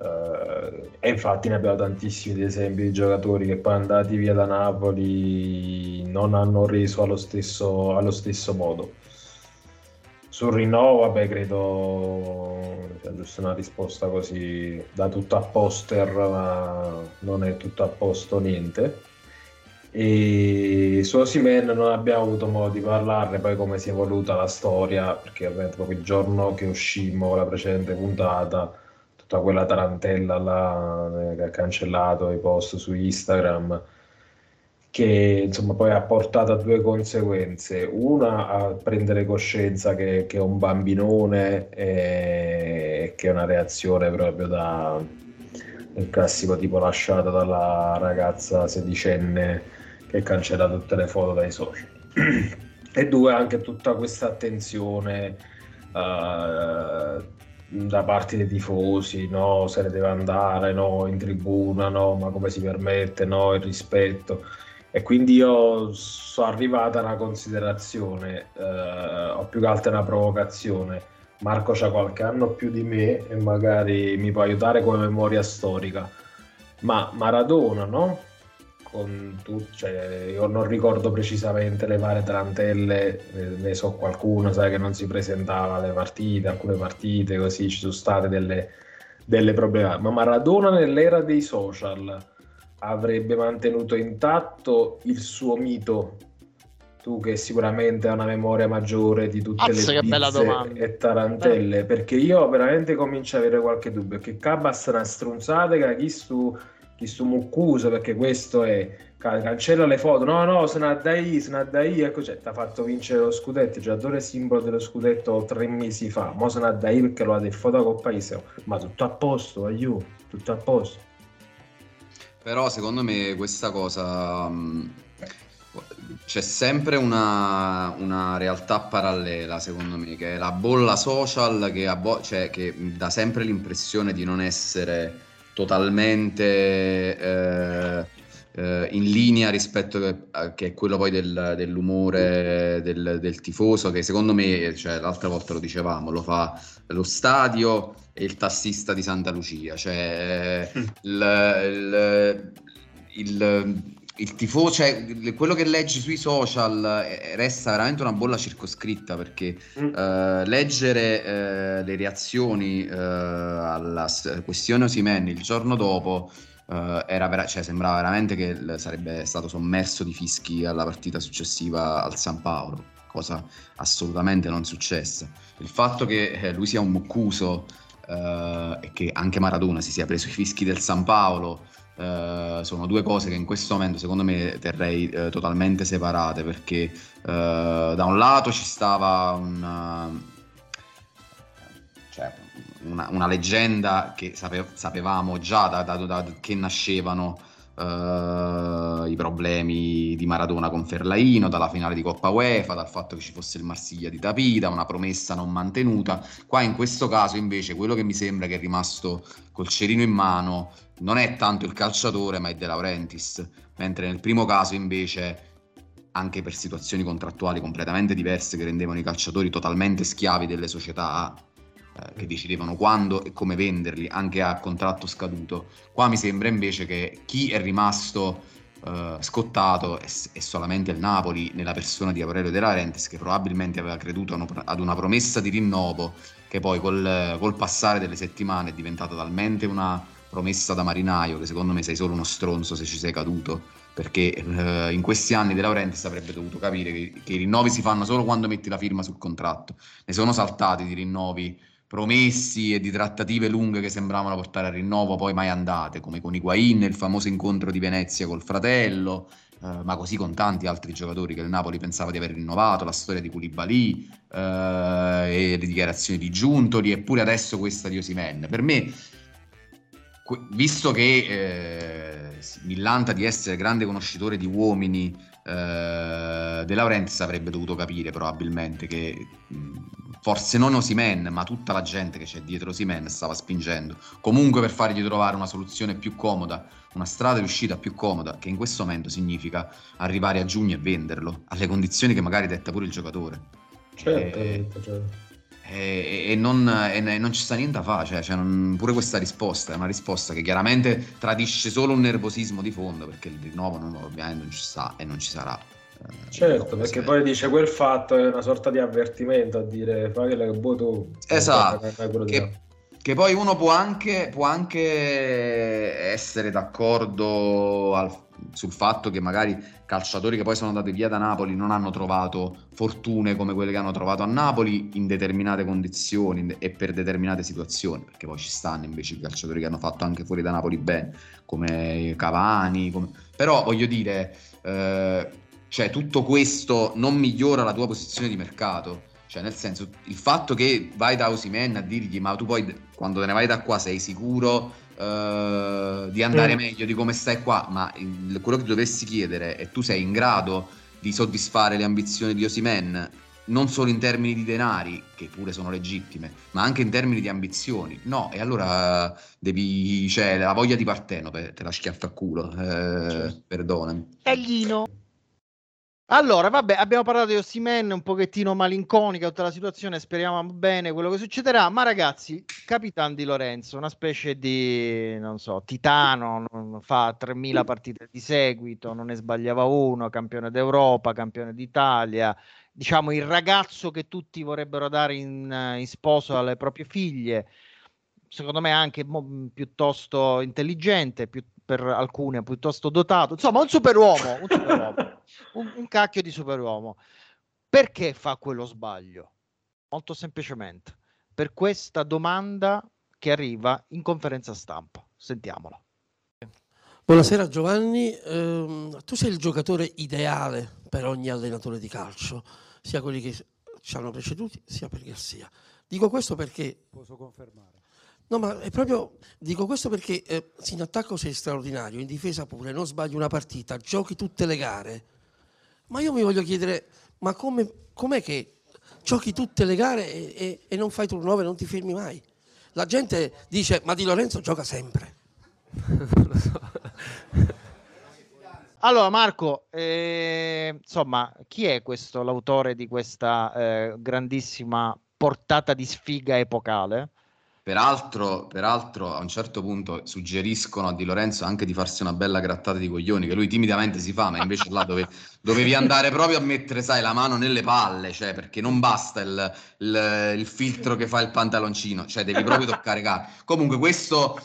Uh, e infatti ne abbiamo tantissimi di esempi di giocatori che poi andati via da Napoli non hanno reso allo stesso, allo stesso modo. Sul rinnovo, vabbè, credo sia giusto una risposta così da tutto a poster, ma non è tutto a posto niente. E su Osimen non abbiamo avuto modo di parlarne, poi come si è evoluta la storia, perché ovviamente proprio il giorno che uscimmo la precedente puntata, tutta quella tarantella là, che ha cancellato i post su Instagram che insomma poi ha portato a due conseguenze. Una a prendere coscienza che, che è un bambinone e che è una reazione proprio da il classico tipo lasciata dalla ragazza sedicenne che cancella tutte le foto dai social. e due anche tutta questa attenzione uh, da parte dei tifosi, no, se ne deve andare, no, in tribuna, no, ma come si permette, no, il rispetto. E quindi io sono arrivata a una considerazione, eh, o più che altro una provocazione. Marco ha qualche anno più di me e magari mi può aiutare come memoria storica, ma Maradona, no? Con tu, cioè, io non ricordo precisamente le varie tarantelle, ne so qualcuno, sai che non si presentava alle partite, alcune partite così, ci sono state delle, delle problematiche, ma Maradona nell'era dei social avrebbe mantenuto intatto il suo mito tu che sicuramente hai una memoria maggiore di tutte Azza, le pizze e tarantelle eh. perché io veramente comincio a avere qualche dubbio che Cabas è una stronzata che chi stu, chi stu muccuso perché questo è cancella le foto. No no se ne dai se ne dai ecco cioè ti ha fatto vincere lo scudetto il giocatore simbolo dello scudetto tre mesi fa. Mo se ne dai perché lo ha detto foto col paese. Ma tutto a posto aiuto tutto a posto. Però secondo me questa cosa c'è sempre una, una, realtà parallela, secondo me, che è la bolla social che, bo- cioè, che dà sempre l'impressione di non essere totalmente eh, eh, in linea rispetto a che è quello poi del, dell'umore del, del, tifoso, che secondo me, cioè, l'altra volta lo dicevamo, lo fa lo stadio e il tassista di Santa Lucia, cioè mm. il, il, il, il tifoso, cioè, quello che leggi sui social eh, resta veramente una bolla circoscritta perché mm. eh, leggere eh, le reazioni eh, alla questione Osimen il giorno dopo Uh, vera- cioè, sembrava veramente che sarebbe stato sommerso di fischi alla partita successiva al San Paolo, cosa assolutamente non successa. Il fatto che eh, lui sia un muccuso e che anche Maradona si sia preso i fischi del San Paolo uh, sono due cose che in questo momento secondo me terrei totalmente separate perché da un lato ci stava una, cioè, una, una leggenda che sape, sapevamo già da, da, da, che nascevano uh, i problemi di Maradona con Ferlaino, dalla finale di Coppa UEFA, dal fatto che ci fosse il Marsiglia di Tapita, una promessa non mantenuta. Qua in questo caso invece quello che mi sembra che è rimasto col cerino in mano non è tanto il calciatore ma è De Laurentiis, mentre nel primo caso invece anche per situazioni contrattuali completamente diverse che rendevano i calciatori totalmente schiavi delle società eh, che decidevano quando e come venderli anche a contratto scaduto. Qua mi sembra invece che chi è rimasto eh, scottato è, è, solamente il Napoli nella persona di Aurelio De Laurentiis che probabilmente aveva creduto ad una promessa di rinnovo che poi col, col passare delle settimane è diventata talmente una promessa da marinaio che secondo me sei solo uno stronzo se ci sei caduto perché eh, in questi anni De Laurentiis avrebbe dovuto capire che, che, i rinnovi si fanno solo quando metti la firma sul contratto ne sono saltati di rinnovi promessi e di trattative lunghe che sembravano portare al rinnovo, poi mai andate, come con Higuain, il famoso incontro di Venezia col fratello, eh, ma così con tanti altri giocatori che il Napoli pensava di aver rinnovato, la storia di Koulibaly eh, e le dichiarazioni di Giuntoli, eppure adesso questa di Osimen. Per me, visto che eh, millanta di essere grande conoscitore di uomini, eh, De Laurentiis avrebbe dovuto capire probabilmente che mh, forse non Osimen, ma tutta la gente che c'è dietro Osimen stava spingendo, comunque per fargli trovare una soluzione più comoda, una strada di uscita più comoda, che in questo momento significa arrivare a giugno e venderlo, alle condizioni che magari detta pure il giocatore. Certo, E- certo. E, e non, e non ci sta niente da fare, cioè, cioè, non- pure questa risposta è una risposta che chiaramente tradisce solo un nervosismo di fondo, perché il rinnovo non, ovviamente non ci sta e non ci sarà. Eh, Certo, perché poi dice quel fatto è una sorta di avvertimento a dire fai che vuoi tu. Esatto, che. Che poi uno può anche, può anche essere d'accordo al- sul fatto che magari calciatori che poi sono andati via da Napoli non hanno trovato fortune come quelle che hanno trovato a Napoli in determinate condizioni e per determinate situazioni, perché poi ci stanno invece i calciatori che hanno fatto anche fuori da Napoli bene, come Cavani, come- però voglio dire, eh, cioè tutto questo non migliora la tua posizione di mercato. Cioè, nel senso, il fatto che vai da Osimen a dirgli, ma tu poi quando te ne vai da qua sei sicuro eh, di andare Mm. meglio di come stai qua, ma il- quello che dovresti chiedere è tu sei in grado di soddisfare le ambizioni di Osimen, non solo in termini di denari, che pure sono legittime, ma anche in termini di ambizioni. No, e allora devi, cioè, la voglia di Partenope te la schiaffa a culo, eh, perdonami. Taglino. Allora, vabbè, abbiamo parlato di Ossimen, un pochettino malinconica tutta la situazione, speriamo bene quello che succederà, ma ragazzi, Capitan di Lorenzo, una specie di, non so, titano, fa 3000 partite di seguito, non ne sbagliava uno, campione d'Europa, campione d'Italia, diciamo il ragazzo che tutti vorrebbero dare in, in sposo alle proprie figlie, secondo me anche mo- piuttosto intelligente, più- per alcune piuttosto dotato, insomma un superuomo, un, superuomo, un, un cacchio di superuomo. Perché fa quello sbaglio? Molto semplicemente, per questa domanda che arriva in conferenza stampa. Sentiamola. Buonasera Giovanni, Ehm, tu sei il giocatore ideale per ogni allenatore di calcio, sia quelli che ci hanno preceduti, sia per Garcia. Dico questo perché... Posso confermare. No, ma è proprio... Dico questo perché eh, in attacco sei straordinario, in difesa pure, non sbagli una partita, giochi tutte le gare. Ma io mi voglio chiedere, ma come, com'è che giochi tutte le gare e, e- e non fai turnover, non ti fermi mai? La gente dice, ma Di Lorenzo gioca sempre. Allora, Marco, eh, insomma, chi è questo, l'autore di questa eh, grandissima portata di sfiga epocale? Peraltro, peraltro, a un certo punto suggeriscono a Di Lorenzo anche di farsi una bella grattata di coglioni, che lui timidamente si fa, ma invece là dove, dovevi andare proprio a mettere, sai, la mano nelle palle, cioè, perché non basta il, il- il filtro che fa il pantaloncino, cioè devi proprio toccare carne. Comunque questo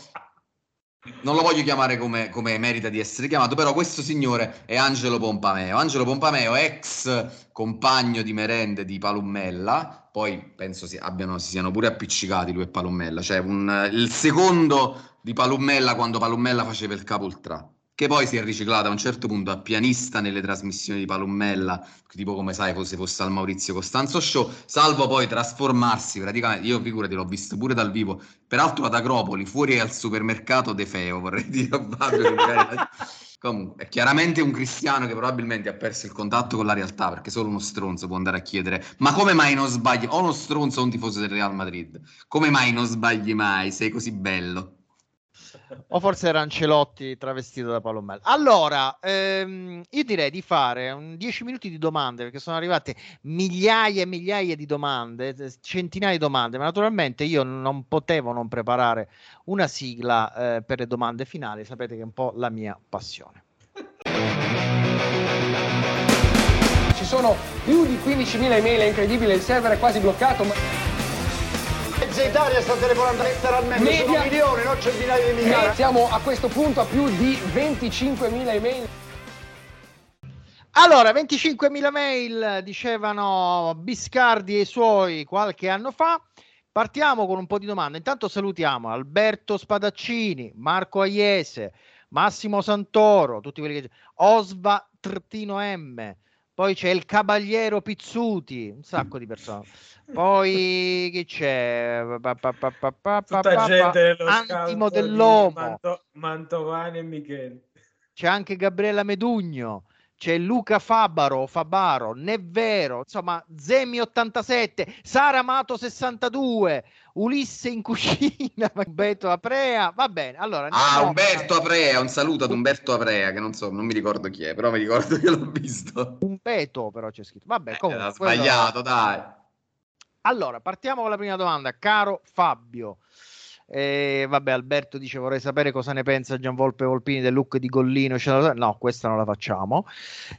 non lo voglio chiamare come, come merita di essere chiamato, però questo signore è Angelo Pompameo. Angelo Pompameo, ex compagno di merende di Palummella, poi penso si, abbiano, si siano pure appiccicati lui e Palummella, cioè un- il secondo di Palummella quando Palummella faceva il capo ultra, che poi si è riciclato a un certo punto a pianista nelle trasmissioni di Palummella, tipo come sai fosse fosse al Maurizio Costanzo Show, salvo poi trasformarsi praticamente, io figurati l'ho visto pure dal vivo, peraltro ad Agropoli, fuori al supermercato De Feo, vorrei dire a Fabio. Comunque, è chiaramente un cristiano che probabilmente ha perso il contatto con la realtà, perché solo uno stronzo può andare a chiedere ma come mai non sbagli? O uno stronzo o un tifoso del Real Madrid. Come mai non sbagli mai? Sei così bello. O forse era Ancelotti travestito da Palomello. Allora, ehm, io direi di fare un 10 minuti di domande perché sono arrivate migliaia e migliaia di domande, eh, centinaia di domande, ma naturalmente io non potevo non preparare una sigla eh, per le domande finali, sapete che è un po' la mia passione. Ci sono più di 15.000 email, è incredibile, il server è quasi bloccato. Ma... Mezza Italia sta telefonando letteralmente, sono milioni, non centinaia di migliaia. Siamo a questo punto a più di 25.000 email. Allora, 25.000 mail dicevano Biscardi e i suoi qualche anno fa. Partiamo con un po' di domande. Intanto salutiamo Alberto Spadaccini, Marco Aiese, Massimo Santoro, tutti quelli che Osva Trattino M. Poi c'è il Cavaliero Pizzuti, un sacco di persone. Poi chi c'è? Pa, pa, pa, pa, pa, pa, Tutta pa, gente pa. dello Antimo dell'Omo. Manto- Mantovani e Michele. C'è anche Gabriella Medugno, c'è Luca Fabaro, Fabaro, Nevero, insomma, Zemi 87, Sara Mato 62, Ulisse in cucina, Umberto Aprea, va bene. Allora, Ah, Umberto Aprea, un saluto ad Umberto Aprea, che non so, non mi ricordo chi è, però mi ricordo che l'ho visto. Umbeto però c'è scritto. Vabbè, comunque, Era quello- sbagliato, dai. Allora, partiamo con la prima domanda. Caro Fabio, eh, vabbè, Alberto dice vorrei sapere cosa ne pensa Gianvolpe Volpini del look di Gollino. eccetera. No, questa non la facciamo.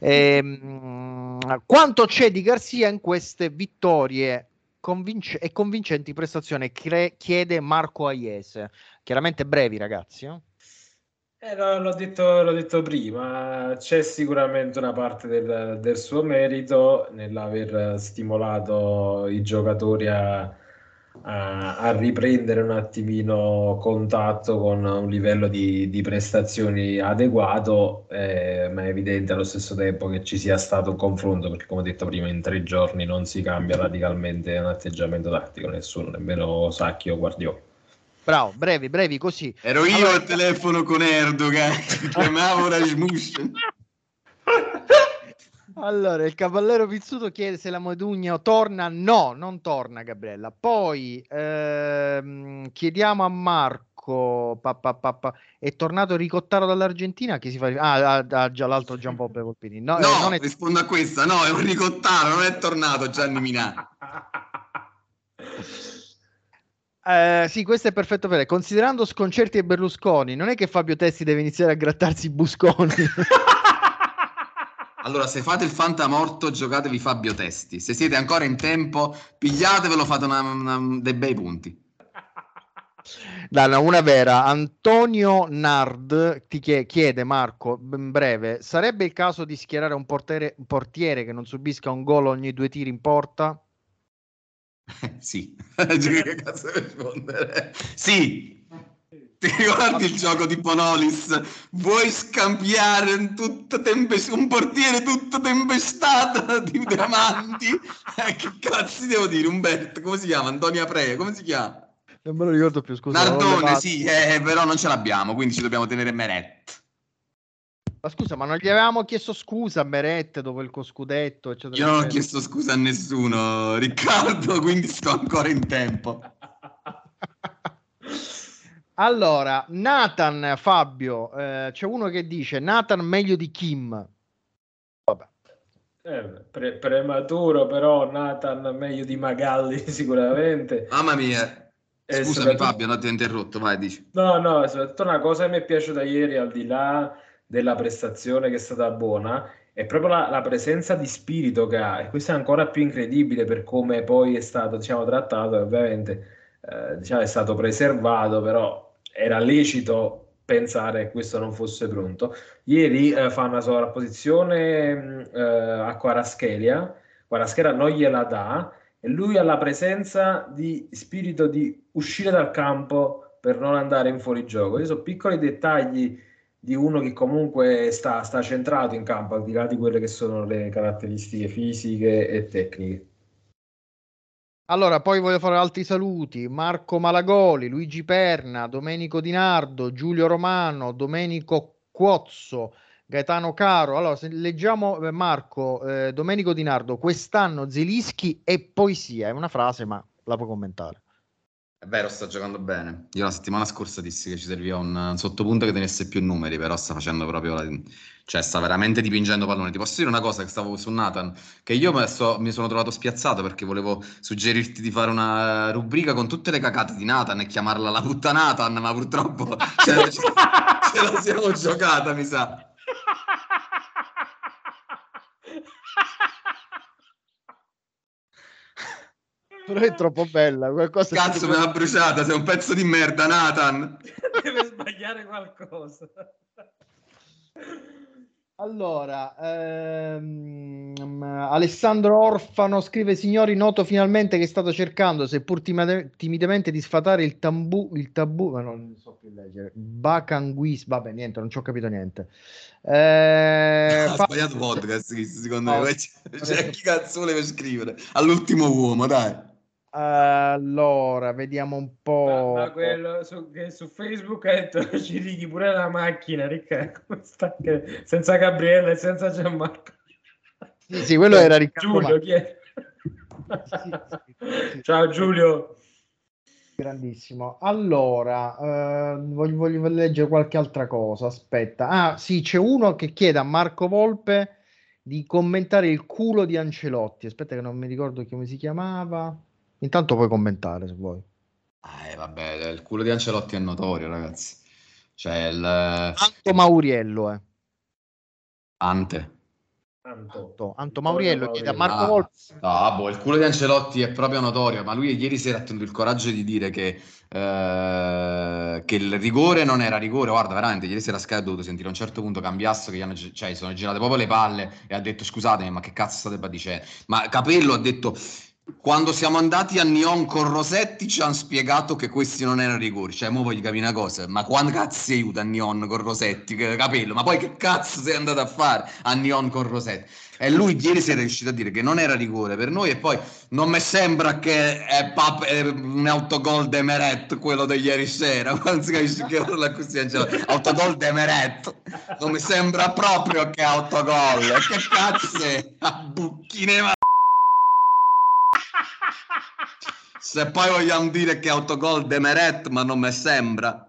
Ehm, quanto c'è di Garzia in queste vittorie convince- e convincenti prestazioni? Cre- chiede Marco Aiese. Chiaramente brevi, ragazzi. eh? Eh, no, l'ho detto, l'ho detto prima, c'è sicuramente una parte del, del suo merito nell'aver stimolato i giocatori a, a- riprendere un attimino contatto con un livello di, di prestazioni adeguato, eh, ma è evidente allo stesso tempo che ci sia stato un confronto, perché come ho detto prima, in tre giorni non si cambia radicalmente un atteggiamento tattico, nessuno, nemmeno Sacchi o Guardiola. Bravo, brevi, brevi così. Ero io Allora- al telefono con Erdogan, chiamavo Rajmush. Allora, il cavallero Pizzuto chiede se la Modugno torna. No, non torna, Gabriella. Poi ehm, chiediamo a Marco: pa, pa, pa, è tornato Ricottaro dall'Argentina? Che si fa? Ah, ah, ah, già l'altro Gianpoppe Volpini. No, eh, No, non è- rispondo a questa, no, è un ricottaro, non è tornato Gianni Minà. Eh, sì, questo è perfetto per lei. Considerando Sconcerti e Berlusconi, non è che Fabio Testi deve iniziare a grattarsi i busconi. Allora, se fate il fantamorto, giocatevi Fabio Testi. Se siete ancora in tempo, pigliatevelo, fate una- una- dei bei punti. No, una vera. Antonio Nard ti chie- chiede, Marco, in breve, sarebbe il caso di schierare un portiere, un portiere che non subisca un gol ogni due tiri in porta? sì. che cazzo rispondere? Sì. Ti ricordi il gioco di Ponolis? Vuoi scambiare un, tutto tempes- un portiere tutto tempestato di diamanti? Eh, che cazzo devo dire, Umberto? Come si chiama? Antonio Aprea? Come si chiama? Non me lo ricordo più, scusa. Nardone, sì, eh, però non ce l'abbiamo, quindi ci dobbiamo tenere Meret. Ma scusa, ma non gli avevamo chiesto scusa a Meret dopo il coscudetto, eccetera. Io non ho chiesto scusa a nessuno, Riccardo, quindi sto ancora in tempo. Allora, Nathan Fabio, eh, c'è uno che dice Nathan meglio di Kim. Eh, pre- prematuro, però Nathan meglio di Magalli sicuramente. Mamma mia. E Scusami Fabio, non ti ho interrotto, vai, dici. No, no, soprattutto una cosa che mi è piaciuta ieri, al di là della prestazione che è stata buona, è proprio la, la presenza di spirito che ha, e questo è ancora più incredibile per come poi è stato, diciamo, trattato, ovviamente, eh, diciamo, è stato preservato, però era lecito pensare che questo non fosse pronto. Ieri eh, fa una sovrapposizione mh, eh, a Quaraschelia, Quaraschelia non gliela dà, e lui ha la presenza di spirito di uscire dal campo per non andare in fuorigioco. Questi sono piccoli dettagli di uno che comunque sta, sta centrato in campo, al di là di quelle che sono le caratteristiche fisiche e tecniche. Allora, poi voglio fare altri saluti. Marco Malagoli, Luigi Perna, Domenico Di Nardo, Giulio Romano, Domenico Cuozzo, Gaetano Caro. Allora, se leggiamo eh, Marco, eh, Domenico Di Nardo, quest'anno Zelischi e poesia. È una frase, ma la puoi commentare. È vero, sta giocando bene. Io la settimana scorsa dissi che ci serviva un, un sottopunto che tenesse più numeri, però sta facendo proprio la... cioè sta veramente dipingendo pallone. Ti posso dire una cosa che stavo su Nathan, che io mi sono trovato spiazzato perché volevo suggerirti di fare una rubrica con tutte le cacate di Nathan e chiamarla la puttanatan, ma purtroppo ce, ce- ce la siamo giocata, mi sa. Però è troppo bella. Qualcosa Cazzo, me l'ha bruciata, sei un pezzo di merda, Nathan. Deve sbagliare qualcosa. Allora, ehm, Alessandro Orfano scrive: Signori, noto finalmente che state cercando, seppur timide- timidamente, di sfatare il, tambu, il tabù. Ma non so più leggere. Bacanguis, vabbè, niente, non ci ho capito niente. Eh, ha fa- sbagliato podcast, secondo No, me. Cioè, chi cazzo voleva scrivere? All'ultimo uomo, dai. Allora, vediamo un po'. Ma, ma quello su, che su Facebook ha detto ci righi pure la macchina, Riccardo? Che- senza Gabriele e senza Gianmarco. Sì, sì, quello era Riccardo Giulio, chi è? Ciao Giulio. Grandissimo. Allora, eh, voglio, voglio leggere qualche altra cosa. Aspetta. Ah, sì, c'è uno che chiede a Marco Volpe di commentare il culo di Ancelotti. Aspetta che non mi ricordo come si chiamava. Intanto puoi commentare se vuoi. Eh, vabbè, il culo di Ancelotti è notorio, ragazzi. Cioè, il... Anto Mauriello, eh. Ante. Anto, Anto Mauriello chiede a Marco Ah, Volpe. No, boh, il culo di Ancelotti è proprio notorio, ma lui ieri sera ha tenuto il coraggio di dire che, eh, che il rigore non era rigore. Guarda, veramente, ieri sera Sky ha dovuto sentire a un certo punto Cambiasso che gli hanno, cioè, sono girate proprio le palle e ha detto scusatemi, ma che cazzo state dicendo? Ma Capello ha detto quando siamo andati a Nyon con Rosetti ci hanno spiegato che questi non erano rigori. Cioè, mo voglio capire una cosa, ma quando cazzo sei aiuta a Nyon con Rosetti, Capello? Ma poi che cazzo sei andato a fare a Nyon con Rosetti? E lui ieri sera è riuscito a dire che non era rigore per noi e poi non mi sembra che è, pap- è un autogol de Meret quello di ieri sera. Si capisce che ora la Angelo, autogol de Meret. Non mi sembra proprio che è autogol. Che cazzo è? A bucchine ma- Se poi vogliamo dire che autogol de Meret, ma non mi sembra.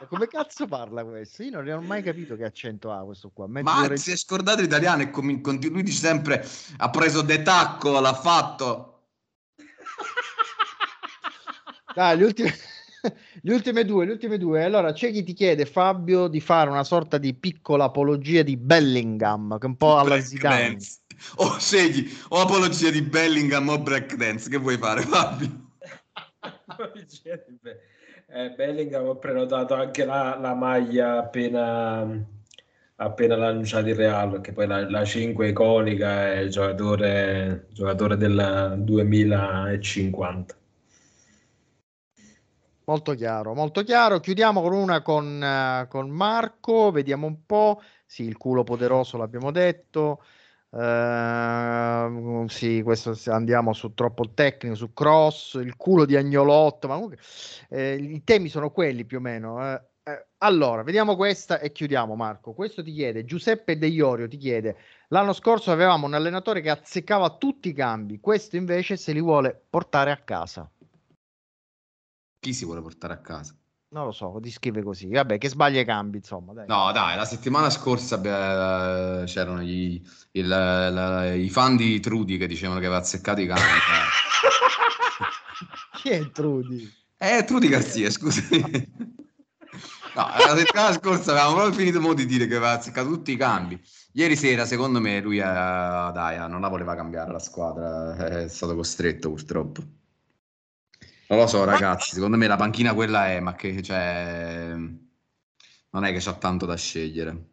Ma come cazzo parla questo? Io non ho mai capito che accento ha questo qua. Mezzo Ma ore- si è scordato l'italiano e com- conti- lui dice sempre ha preso de tacco, l'ha fatto. Dai, le ultime... le ultime due, le ultime due. Allora, c'è chi ti chiede, Fabio, di fare una sorta di piccola apologia di Bellingham, che è un po' alla Zidane. Dance. O scegli o apologia di Bellingham o breakdance. Che vuoi fare, Fabio? Eh, Bellingham ho prenotato anche la, la maglia appena, appena lanciata il Real, che poi la, la 5 iconica è il giocatore, giocatore del 2050. Molto chiaro, molto chiaro. Chiudiamo con una con, eh, con Marco, vediamo un po'. Sì, il culo poderoso l'abbiamo detto. Ehm, sì, questo andiamo su troppo tecnico, su cross, il culo di Agnolotto, ma comunque eh, i temi sono quelli più o meno. eh. Eh, allora, vediamo questa e chiudiamo Marco. Questo ti chiede, Giuseppe De Iorio ti chiede, l'anno scorso avevamo un allenatore che azzeccava tutti i cambi, questo invece se li vuole portare a casa. Chi si vuole portare a casa? Non lo so, ti scrive così. Vabbè, che sbaglia i cambi, insomma. Dai. No, dai, la settimana scorsa beh, c'erano gli- il- la- i fan di Trudy che dicevano che aveva azzeccato i campi. Chi è Trudy? Eh, Trudy Garzia, scusi. No, la settimana scorsa avevamo proprio finito mo di dire che aveva azzeccato tutti i cambi. Ieri sera, secondo me, lui eh, dai, eh, non la voleva cambiare la squadra, è stato costretto purtroppo. Non lo so, ragazzi, secondo me la panchina quella è, ma che cioè, non è che c'ha tanto da scegliere.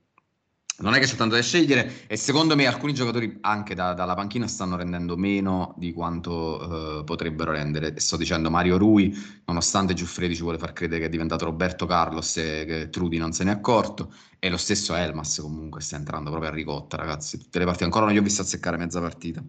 Non è che c'è tanto da scegliere e secondo me alcuni giocatori anche da- dalla panchina stanno rendendo meno di quanto eh, potrebbero rendere. Sto dicendo Mario Rui, nonostante Giuffredi ci vuole far credere che è diventato Roberto Carlos e che Trudi non se n'è accorto, e lo stesso Elmas comunque sta entrando proprio a ricotta, ragazzi. Tutte le partite ancora non gli ho visto azzeccare mezza partita.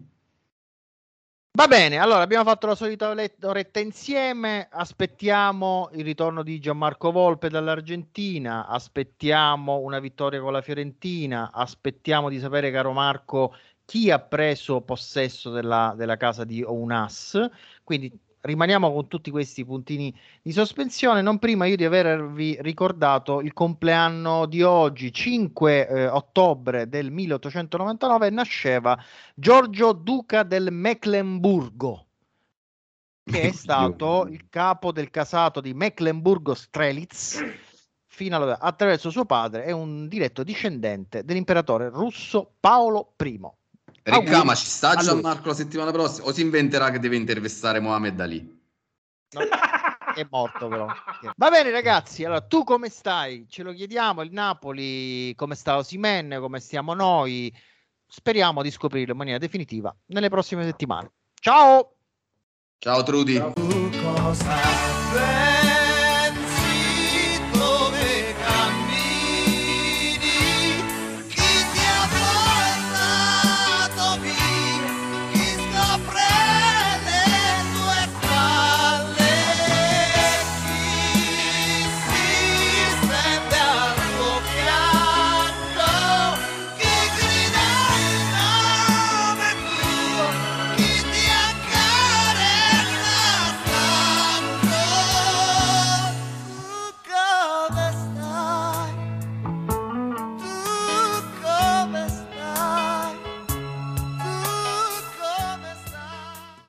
Va bene, allora abbiamo fatto la solita oretta insieme. Aspettiamo il ritorno di Gianmarco Volpe dall'Argentina. Aspettiamo una vittoria con la Fiorentina. Aspettiamo di sapere, caro Marco, chi ha preso possesso della, della casa di Ounas. Quindi rimaniamo con tutti questi puntini di sospensione. Non prima io di avervi ricordato il compleanno di oggi, 5 eh, ottobre del 1899, nasceva Giorgio Duca del Mecklenburgo, che è stato il capo del casato di Mecklenburgo-Strelitz fino alla- attraverso suo padre è un diretto discendente dell'imperatore russo Paolo I. Ricca, ma ci sta a lui. Gianmarco la settimana prossima o si inventerà che deve intervistare Mohamed Ali? è morto però. Va bene ragazzi, allora tu come stai? Ce lo chiediamo, il Napoli, come sta Osimen, come stiamo noi? Speriamo di scoprirlo in maniera definitiva nelle prossime settimane. Ciao! Ciao Trudy. Cosa